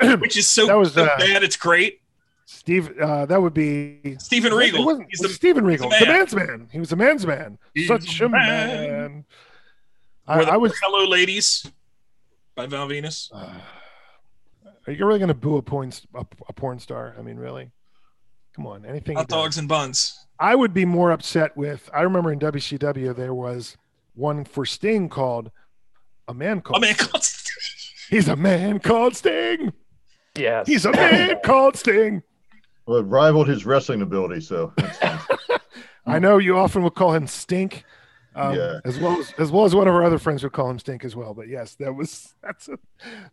<laughs> which is so, That was, so uh, bad it's great. Steve, uh, that would be Steven It Regal. wasn't, He's the- Steven Regal, the, man. man's man. He was a man's man. He's Such a a man. man. I, the I was. Hello Ladies by Val Venis. Uh, are you really going to boo a porn, a, a porn star? I mean, really? Come on, anything. he Hot does. dogs and buns. I would be more upset with. I remember in WCW there was one for Sting called "A Man called. A man called He's a man called Sting. Yes. He's a man <laughs> called Sting. Well, it rivaled his wrestling ability, so that's <laughs> fine. I know you often would call him Stink, um, Yeah. as well as as well as one of our other friends would call him Stink as well. But yes, that was that's a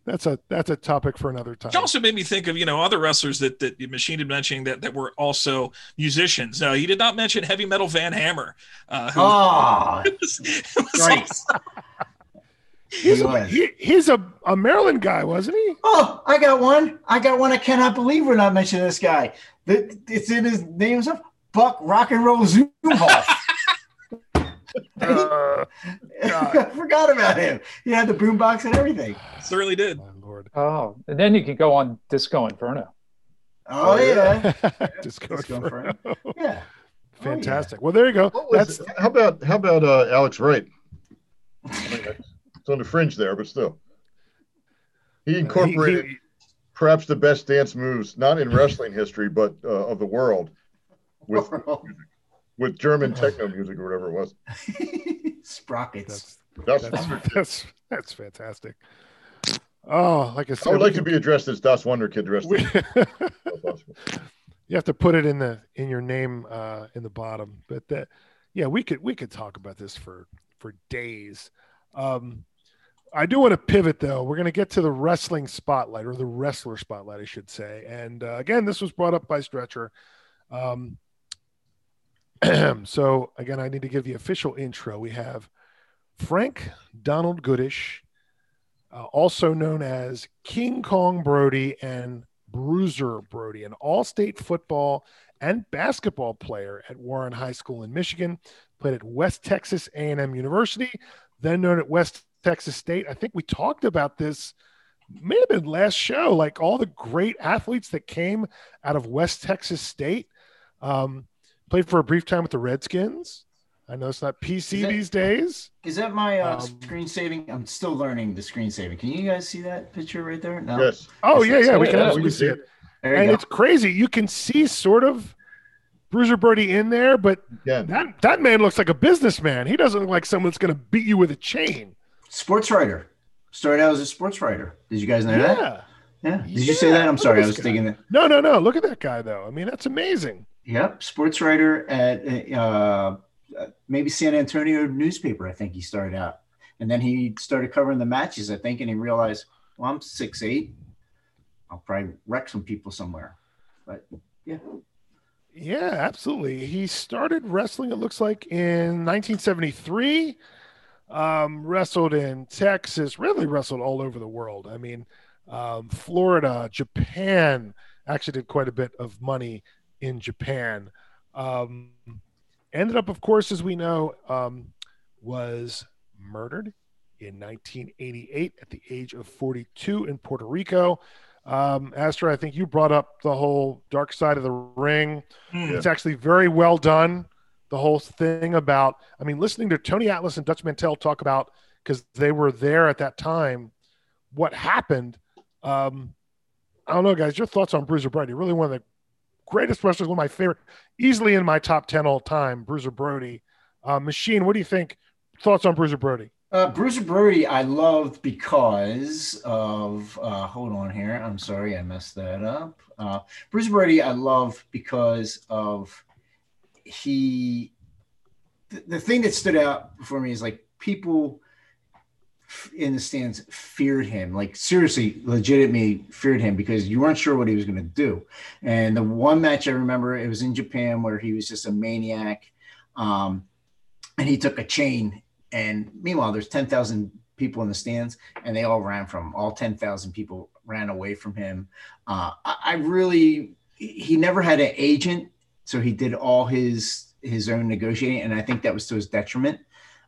that's a that's a topic for another time. It also made me think of you know other wrestlers that that Machine had mentioning that that were also musicians. No, he did not mention heavy metal Van Hammer. Uh, who <laughs> Oh, was, who was also- <laughs> He's He a, he, he's a, a Maryland guy, wasn't he? Oh, I got one. I got one. I cannot believe we're not mentioning this guy. The- It's in his name himself. Buck Rock and Roll Zumhofe. <laughs> <laughs> Uh, <laughs> I forgot about him. He had the boombox and everything. certainly did. my lord. Oh, and then you can go on Disco Inferno. Oh, yeah. Just Let's going go for for it. Yeah. fantastic. Well, there you go. Was That's it? how about how about uh, Alex Wright? I mean, it's on the fringe there, but still, he incorporated he- perhaps the best dance moves, not in wrestling history, but uh, of the world, with <laughs> with German techno music or whatever it was. <laughs> Sprockets. that's That's, that's <laughs> that's, that's fantastic. Oh, like I said, I would we like to be addressed as Das Wunderkind dressed. we- if <laughs> you have to put it in the in your name uh in the bottom but that yeah we could we could talk about this for for days um i do want to pivot though we're going to get to the wrestling spotlight or the wrestler spotlight i should say and uh, again this was brought up by stretcher um <clears throat> so again i need to give the official intro we have frank donald goodish uh, also known as king kong brody and Bruiser Brody, an all-state football and basketball player at Warren High School in Michigan, played at West Texas A&M University, then known at West Texas State. I think we talked about this may have been last show, like all the great athletes that came out of West Texas State. Um, Played for a brief time with the Redskins. I know it's not PC that- these days. Is that my uh, Um, screen saving? I'm still learning the screen saving. Can you guys see that picture right there? No. Yes. Oh Yes, yeah, yeah, we can yes, absolutely we see can it. And go. it's crazy. You can see sort of Bruiser Brody in there, but Yeah. that that man looks like a businessman. He doesn't look like someone that's going to beat you with a chain. Sports writer. Started out as a sports writer. Did you guys know that? Yeah. Yeah. Did you say that? I'm sorry. I was guy. thinking that. No, no, no. Look at that guy, though. I mean, that's amazing. Yep. Sports writer at uh, maybe San Antonio newspaper. I think he started out, and then he started covering the matches. I think, and he realized, well, I'm six eight. I'll probably wreck some people somewhere. But yeah, Yeah, absolutely. He started wrestling, it looks like, in 1973. Um, wrestled in Texas, really wrestled all over the world. I mean, um, Florida, Japan, actually did quite a bit of money in Japan. Um, ended up, of course, as we know, um, was murdered in 1988 at the age of 42 in Puerto Rico. Um, Astro, I think you brought up the whole dark side of the ring. Hmm. It's actually very well done. The whole thing about, I mean, listening to Tony Atlas and Dutch Mantell talk about because they were there at that time, what happened. Um, I don't know, guys. Your thoughts on Bruiser Brody? Really, one of the greatest wrestlers, one of my favorite, easily in my top ten all time. Bruiser Brody. Uh, Machine, what do you think? Thoughts on Bruiser Brody? uh, Bruiser Brody, I loved because of. Uh, hold on here. I'm sorry, I messed that up. Uh, Bruiser Brody, I love because of he. The, the thing that stood out for me is like people in the stands feared him, like seriously, legitimately feared him because you weren't sure what he was going to do. And the one match I remember, it was in Japan where he was just a maniac, um, and he took a chain. And meanwhile, there's ten thousand people in the stands, and they all ran from him. All ten thousand people ran away from him. Uh, I, I really, he never had an agent, so he did all his his own negotiating, and I think that was to his detriment.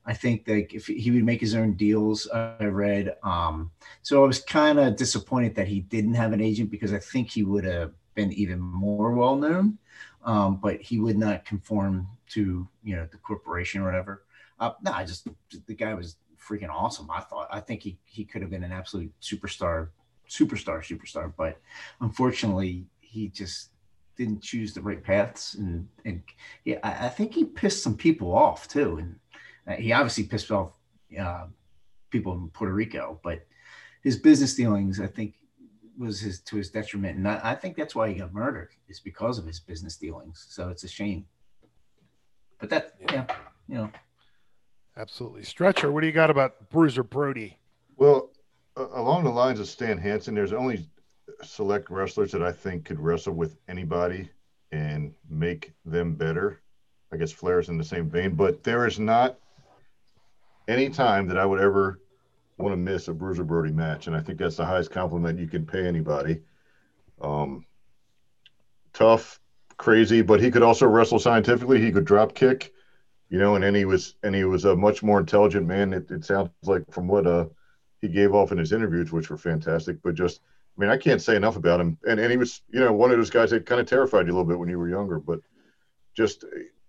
I think that if he would make his own deals, I read. Um, so I was kind of disappointed that he didn't have an agent because I think he would have been even more well known. Um, but he would not conform to you know the corporation or whatever. Uh, no, I just the guy was freaking awesome. I thought I think he he could have been an absolute superstar, superstar, superstar. But unfortunately, he just didn't choose the right paths, and and yeah, I, I think he pissed some people off too, and uh, he obviously pissed off uh, people in Puerto Rico, but his business dealings, I think, was his to his detriment, and I, I think that's why he got murdered. Is because of his business dealings. So it's a shame. But that, yeah, you know, Absolutely. Stretcher, what do you got about Bruiser Brody? Well, a- along the lines of Stan Hansen, there's only select wrestlers that I think could wrestle with anybody and make them better. I guess Flair's in the same vein, but there is not any time that I would ever want to miss a Bruiser Brody match, and I think that's the highest compliment you can pay anybody. Um, tough, crazy, but he could also wrestle scientifically. He could drop kick, you know, and then he was and he was a much more intelligent man. It, it sounds like from what uh he gave off in his interviews, which were fantastic. But just, I mean, I can't say enough about him. And and he was, you know, one of those guys that kind of terrified you a little bit when you were younger. But just,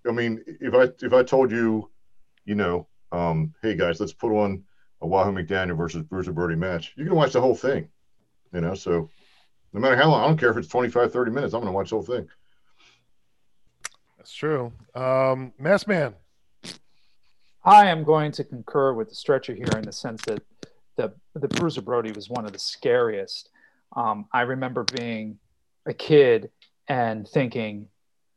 I mean, if I if I told you, you know, um, hey guys, let's put on a Wahoo McDaniel versus Bruiser Brody match, you can watch the whole thing, you know. So no matter how long, I don't care if it's 25, 30 minutes, I'm going to watch the whole thing. That's true. Um, Mass Man. I am going to concur with the stretcher here in the sense that the the Bruiser Brody was one of the scariest. Um, I remember being a kid and thinking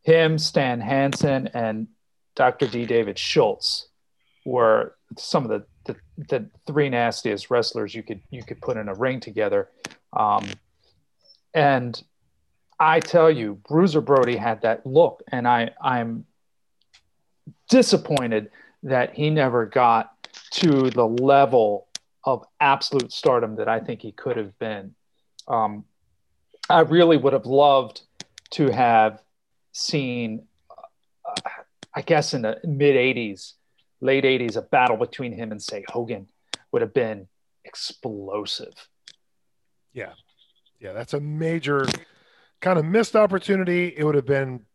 him, Stan Hansen, and Dr. D. David Schultz were some of the, the, the three nastiest wrestlers you could you could put in a ring together. Um, and I tell you, Bruiser Brody had that look, and I I'm disappointed that he never got to the level of absolute stardom that I think he could have been. Um, I really would have loved to have seen, uh, I guess, in the mid 80s, late 80s, a battle between him and, say, Hogan would have been explosive. Yeah. Yeah, that's a major kind of missed opportunity. It would have been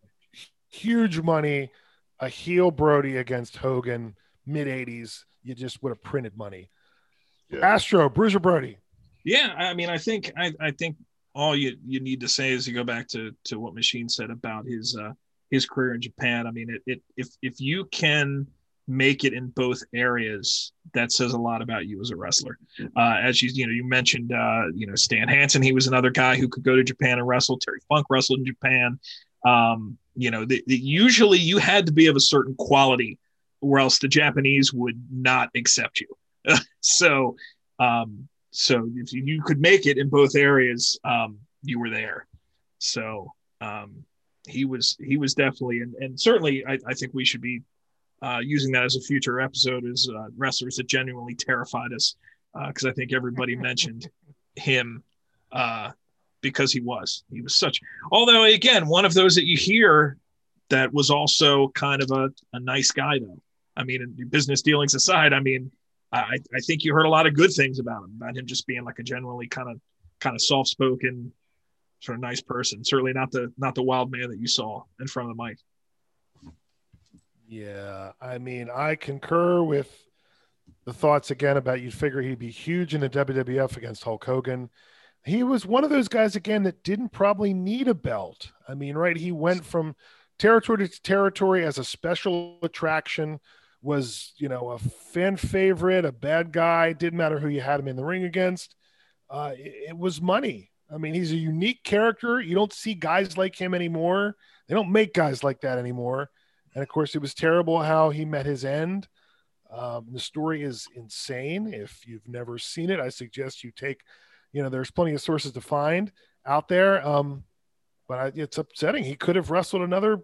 huge money, a heel Brody against Hogan, mid 80s. You just would have printed money. Astro, Bruiser Brody. Yeah, I mean, I think I, I think all you you need to say is you go back to to what Machine said about his uh his career in Japan. I mean, it, it if if you can make it in both areas, that says a lot about you as a wrestler. Uh, as you you know, you mentioned uh, you know Stan Hansen, he was another guy who could go to Japan and wrestle. Terry Funk wrestled in Japan. Um, you know, the, the, usually you had to be of a certain quality, or else the Japanese would not accept you. <laughs> so, um, so if you could make it in both areas, um, you were there. So um, he was he was definitely and, and certainly I, I think we should be uh, using that as a future episode as uh, wrestlers that genuinely terrified us because uh, I think everybody <laughs> mentioned him uh, because he was. He was such although again one of those that you hear that was also kind of a, a nice guy though. I mean business dealings aside I mean I, I think you heard a lot of good things about him about him just being like a generally kind of kind of soft spoken sort of nice person. Certainly not the not the wild man that you saw in front of the mic yeah, I mean, I concur with the thoughts again about you'd figure he'd be huge in the WWF against Hulk Hogan. He was one of those guys again that didn't probably need a belt. I mean, right? He went from territory to territory as a special attraction, was, you know, a fan favorite, a bad guy, didn't matter who you had him in the ring against. Uh, it, it was money. I mean, he's a unique character. You don't see guys like him anymore. They don't make guys like that anymore. And of course, it was terrible how he met his end. Um, the story is insane. If you've never seen it, I suggest you take, you know, there's plenty of sources to find out there. Um, but I, it's upsetting. He could have wrestled another,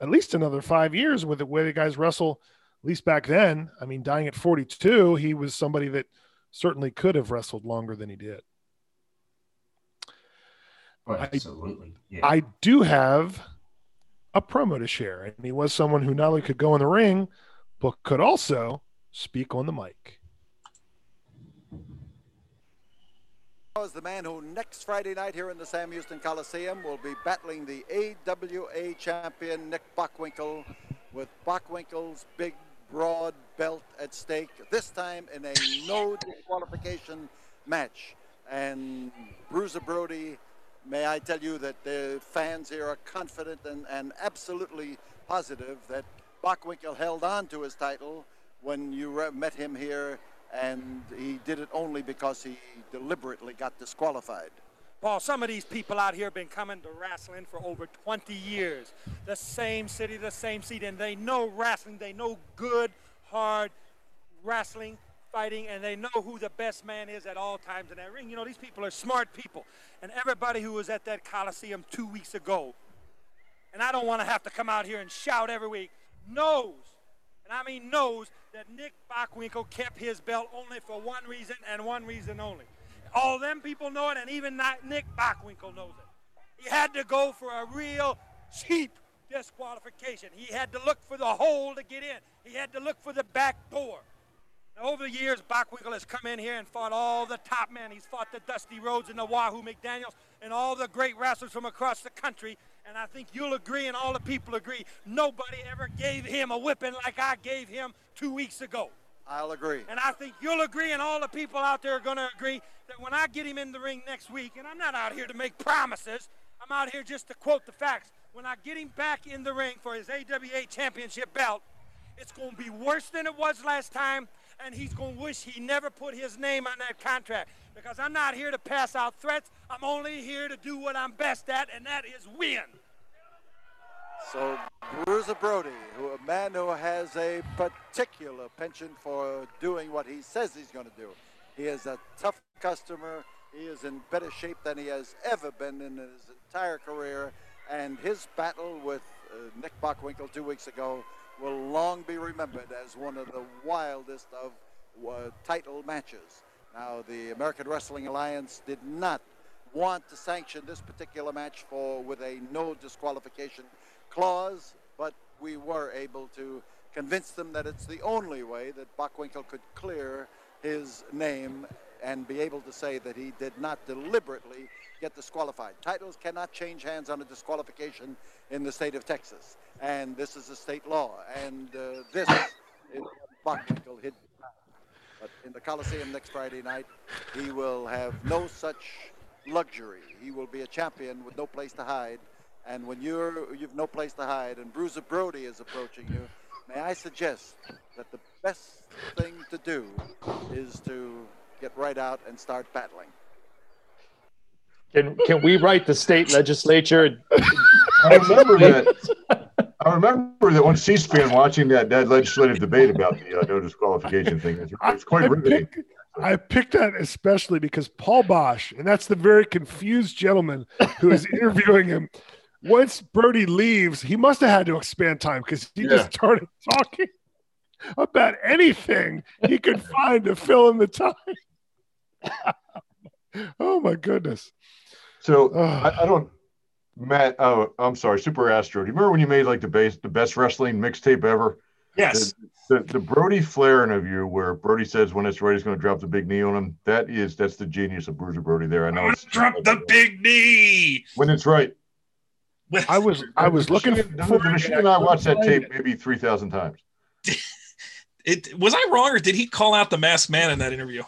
at least another five years with the way the guys wrestle, at least back then. I mean, dying at 42, he was somebody that certainly could have wrestled longer than he did. Oh, absolutely. Yeah. I, I do have a promo to share. And he was someone who not only could go in the ring, but could also speak on the mic. Was the man who next Friday night here in the Sam Houston Coliseum will be battling the AWA champion Nick Bockwinkel with Bockwinkel's big broad belt at stake, this time in a no disqualification match. And Bruiser Brody may I tell you that the fans here are confident and, and absolutely positive that Bockwinkel held on to his title when you met him here, and he did it only because he deliberately got disqualified. Paul, some of these people out here have been coming to wrestling for over 20 years. The same city, the same seat, and they know wrestling. They know good, hard wrestling fighting and they know who the best man is at all times in that ring. You know, these people are smart people. And everybody who was at that Coliseum two weeks ago, and I don't want to have to come out here and shout every week, knows, and I mean knows, that Nick Bockwinkel kept his belt only for one reason and one reason only. All them people know it, and even Nick Bockwinkel knows it. He had to go for a real cheap disqualification. He had to look for the hole to get in. He had to look for the back door. Over the years, Bockwinkel has come in here and fought all the top men. He's fought the Dusty Rhodes and the Wahoo McDaniels and all the great wrestlers from across the country. And I think you'll agree, and all the people agree, nobody ever gave him a whipping like I gave him two weeks ago. I'll agree. And I think you'll agree, and all the people out there are going to agree that when I get him in the ring next week, and I'm not out here to make promises, I'm out here just to quote the facts. When I get him back in the ring for his AWA championship belt, it's going to be worse than it was last time and he's going to wish he never put his name on that contract because I'm not here to pass out threats. I'm only here to do what I'm best at, and that is win. So Bruiser Brody, who a man who has a particular penchant for doing what he says he's going to do. He is a tough customer. He is in better shape than he has ever been in his entire career. And his battle with uh, Nick Bockwinkel two weeks ago will long be remembered as one of the wildest of uh, title matches. Now, the American Wrestling Alliance did not want to sanction this particular match for with a no disqualification clause, but we were able to convince them that it's the only way that Bockwinkel could clear his name and be able to say that he did not deliberately get disqualified. Titles cannot change hands on a disqualification in the state of Texas, and this is a state law. And uh, this is Bockwinkel hid. But in the Coliseum next Friday night, he will have no such luxury. He will be a champion with no place to hide. And when you're you've no place to hide, and Bruiser Brody is approaching you, may I suggest that the best thing to do is to get right out and start battling. Can can we write the state legislature? I remember that. I remember that on C-SPAN watching that, that legislative debate about the uh, no disqualification thing. It's, it's quite I riveting. picked, I picked that especially because Paul Boesch, and that's the very confused gentleman who is interviewing him. Once Brody leaves, he must have had to expand time because he Yeah. just started talking about anything he could find to fill in the time. <laughs> oh my goodness. So I, I don't, Matt. Oh, I'm sorry, Super Astro. Do you remember when you made like the base, the best wrestling mixtape ever? Yes. The, the, the Brody Flair interview where Brody says when it's right, he's going to drop the big knee on him. That is, that's the genius of Bruiser Brody there. I know it's Drop the big knee. when it's right. I was I was looking machine- for the machine and I watched that tape maybe three thousand times. <laughs> It was I wrong or did he call out the masked man in that interview?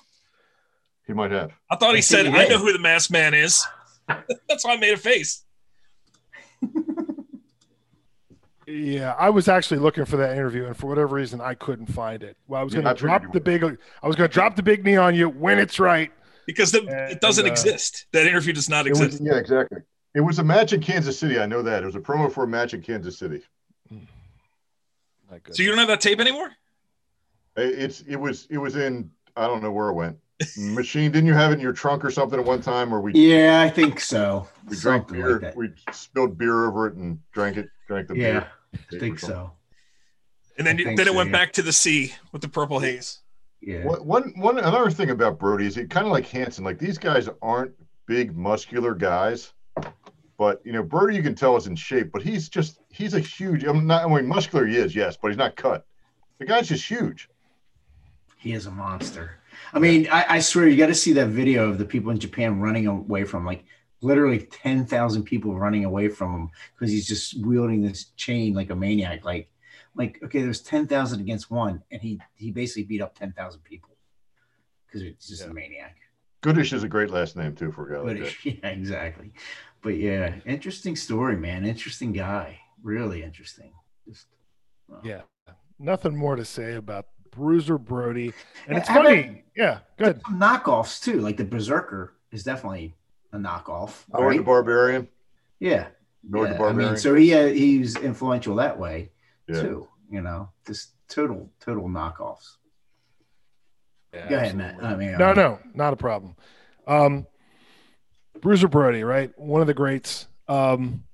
He might have. I thought he I said, he "I know who the masked man is." <laughs> That's why I made a face. Yeah, I was actually looking for that interview, and for whatever reason, I couldn't find it. Well, I was going to drop the big. I was going to drop the big knee on you when it's right. because the, And, it doesn't uh, exist. That interview does not It was, exist. yeah, exactly. It was a match in Kansas City. I know that. It was a promo for a match in Kansas City. My so you don't have that tape anymore? It- It's it was it was in I don't know where it went. Machine, didn't you have it in your trunk or something at one time where we Yeah, I think so. <laughs> we drank Something beer, like we spilled beer over it and drank it, drank the Yeah, beer. I think so. And then I think then it went yeah. back to the sea with the purple haze. Yeah. One, one, one another thing about Brody is he kind of like Hansen. Like these guys aren't big, muscular guys, but you know Brody, you can tell is in shape. But he's just he's a huge. I'm not. I mean, muscular he is, yes, but he's not cut. The guy's just huge. He is a monster. I mean, I, I swear you got to see that video of the people in Japan running away from like literally 10,000 people running away from him because he's just wielding this chain like a maniac. Like, like okay, there's 10,000 against one, and he he basically beat up 10,000 people because he's just a maniac. Goodish is a great last name too for a guy like that. <laughs> yeah, exactly. But yeah, interesting story, man. Interesting guy. Really interesting. Just Yeah, nothing more to say about Bruiser Brody, and it's How about- funny. Yeah, good. some knockoffs too. Like the Berserker is definitely a knockoff. Nord right? the Barbarian. Yeah. Nord the Yeah, I mean, so he uh, he's influential that way Yeah. too. You know, just total total knockoffs. Yeah, Go ahead, Matt. I mean, No, um, no, not a problem. Um, Bruiser Brody, right? One of the greats. Um,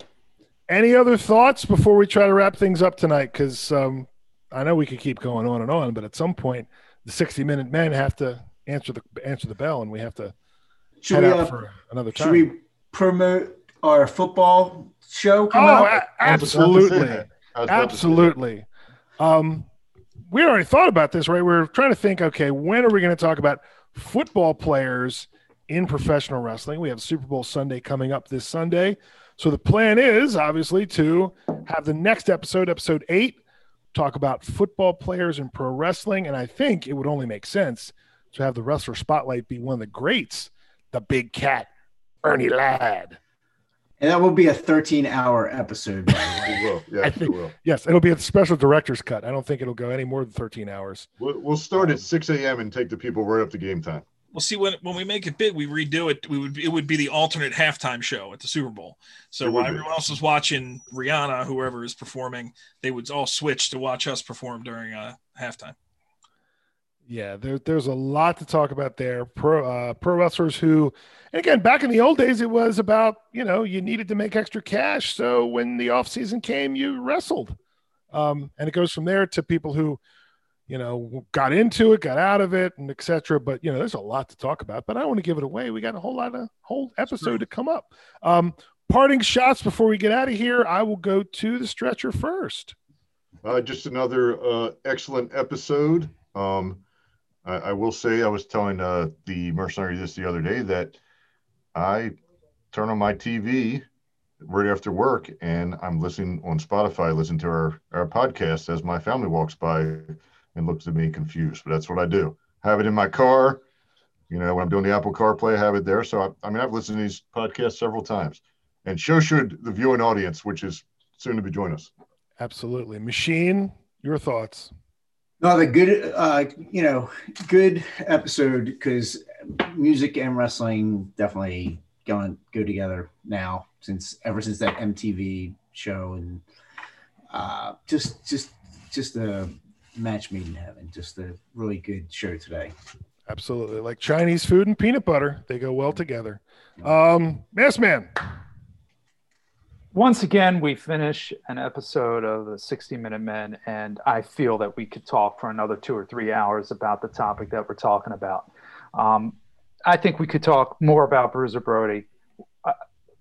any other thoughts before we try to wrap things up tonight? Because um, I know we could keep going on and on, but at some point, the sixty-minute men have to answer the answer the bell, and we have to Should head we, out uh, for another time. Should we promote our football show? Oh, Coming a- absolutely, I was about to say absolutely. Um, we already thought about this, right? We're trying to think, okay, when are we going to talk about football players in professional wrestling? We have Super Bowl Sunday coming up this Sunday. So the plan is obviously to have the next episode, episode eight, talk about football players and pro wrestling. And I think it would only make sense to have the wrestler spotlight be one of the greats, the big cat, Ernie Ladd. And that will be a 13 hour episode. By. <laughs> It will. Yeah, I it think- will. Yes, it'll be a special director's cut. I don't think it'll go any more than 13 hours. We'll, we'll start at 6 a.m. and take the people right up to game time. Well, see when when we make it big, we redo it. We would it would be the alternate halftime show at the Super Bowl. So while be. everyone else is watching Rihanna, whoever is performing, they would all switch to watch us perform during uh, halftime. Yeah, there, there's a lot to talk about there. Pro uh, pro wrestlers who, and again, back in the old days, it was about you know you needed to make extra cash. So when the off season came, you wrestled, um, and it goes from there to people who, you know, got into it, got out of it, and etc. But you know, there's a lot to talk about. But I don't want to give it away. We got a whole lot of whole episode to come up. Um, parting shots before we get out of here. I will go to the stretcher first. Uh, just another uh, excellent episode. Um, I, I will say I was telling uh, the mercenary this the other day that I turn on my TV right after work and I'm listening on Spotify, listen to our, our podcast as my family walks by and looks at me confused. But that's what I do. Have it in my car. You know, when I'm doing the Apple CarPlay, I have it there. So I, I mean, I've listened to these podcasts several times, and so should the viewing audience, which is soon to be joining us. Absolutely. Machine, your thoughts. No, the good, uh, you know, good episode because music and wrestling definitely going go together now since ever since that MTV show and uh, just just just a match made in heaven. Just a really good show today. Absolutely. Like Chinese food and peanut butter, they go well together. Um, Mass Man. Once again, we finish an episode of the 60 Minute Men, and I feel that we could talk for another two or three hours about the topic that we're talking about. Um, I think we could talk more about Bruiser Brody, uh,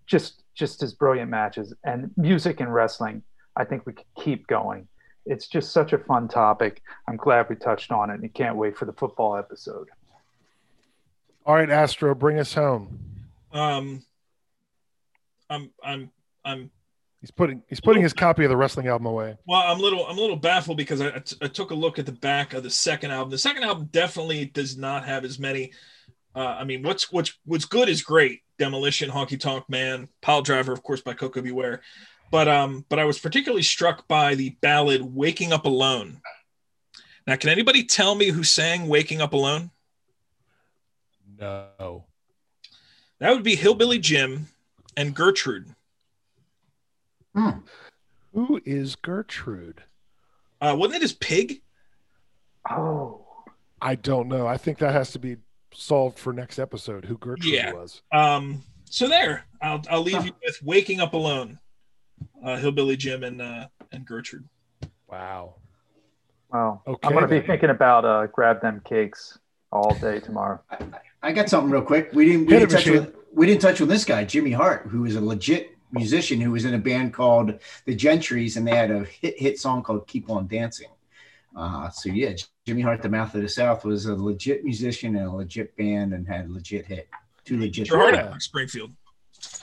just just his brilliant matches and music and wrestling. I think we could keep going. It's just such a fun topic. I'm glad we touched on it, and can't wait for the football episode. All right, Astro, bring us home. Um, I'm I'm I'm He's putting he's putting his copy of the wrestling album away. well. I'm a little I'm a little baffled because I, I t- I took a look at the back of the second album. The second album definitely does not have as many. Uh, I mean, what's what's what's good is great. Demolition, Honky Tonk Man, Pile Driver, of course, by Koko B. Ware. But um, but I was particularly struck by the ballad "Waking Up Alone." Now, can anybody tell me who sang "Waking Up Alone"? No. That would be Hillbilly Jim and Gertrude. Who is Gertrude? Uh, wasn't it his pig? Oh, I don't know. I think that has to be solved for next episode. Who Gertrude Yeah. was? Um, so there, I'll I'll leave you with "Waking Up Alone," uh, Hillbilly Jim and uh, and Gertrude. Wow. Wow. Okay, I'm going to be thinking about uh, grab them cakes all day tomorrow. I got something real quick. We didn't we Hit didn't touch Machine. on, we didn't touch on this guy, Jimmy Hart, who was a legit musician who was in a band called the Gentrys, and they had a hit hit song called "Keep On Dancing." Uh, so yeah, Jimmy Hart, the Mouth of the South, was a legit musician and a legit band, and had a legit hit. Two legit. Your heart hits. out, Springfield.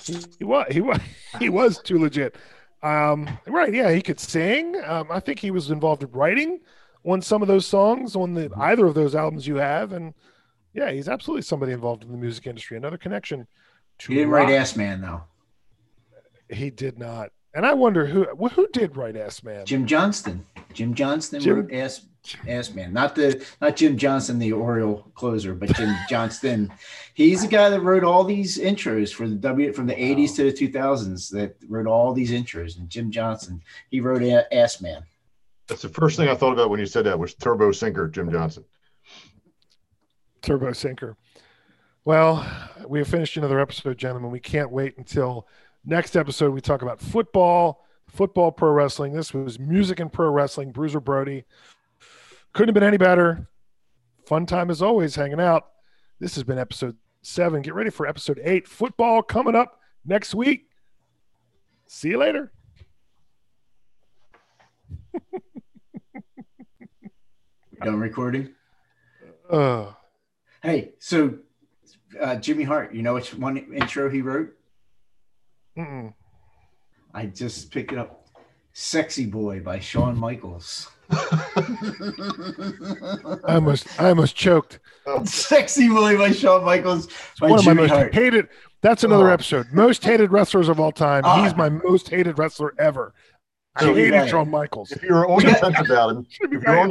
He, he was he was he was too legit. Um, right? Yeah, he could sing. Um, I think he was involved in writing on some of those songs on the either of those albums you have, and yeah, he's absolutely somebody involved in the music industry. Another connection. To He didn't write. Ass Man though. He did not. And I wonder who who did write Ass Man. Jim Johnston. Jim Johnston Jim- wrote Ass Ass Man. Not the not Jim Johnson, the Oriole closer, but Jim <laughs> Johnston. He's the guy that wrote all these intros for the W from the 80s to the 2000s that wrote all these intros. And Jim Johnson, he wrote A- Ass Man. That's the first thing I thought about when you said that was Turbo Sinker, Jim Johnson. Turbo Sinker. Well, we have finished another episode, gentlemen. We can't wait until next episode. We talk about football, football pro wrestling. This was music and pro wrestling. Bruiser Brody. Couldn't have been any better. Fun time as always hanging out. This has been episode seven. Get ready for episode eight. Football coming up next week. See you later. <laughs> Done recording. Uh, Hey, so uh, Jimmy Hart, you know which one intro he wrote? mm-mm. I just picked it up. Sexy Boy by Shawn Michaels. <laughs> I almost, I almost choked. Sexy Boy by Shawn Michaels by one of my most Hart. hated. That's another Oh. episode. Most hated wrestlers of all time. Ah. He's my most hated wrestler ever. I Jimmy hated Shawn Michaels. If you're on the about him, if you're on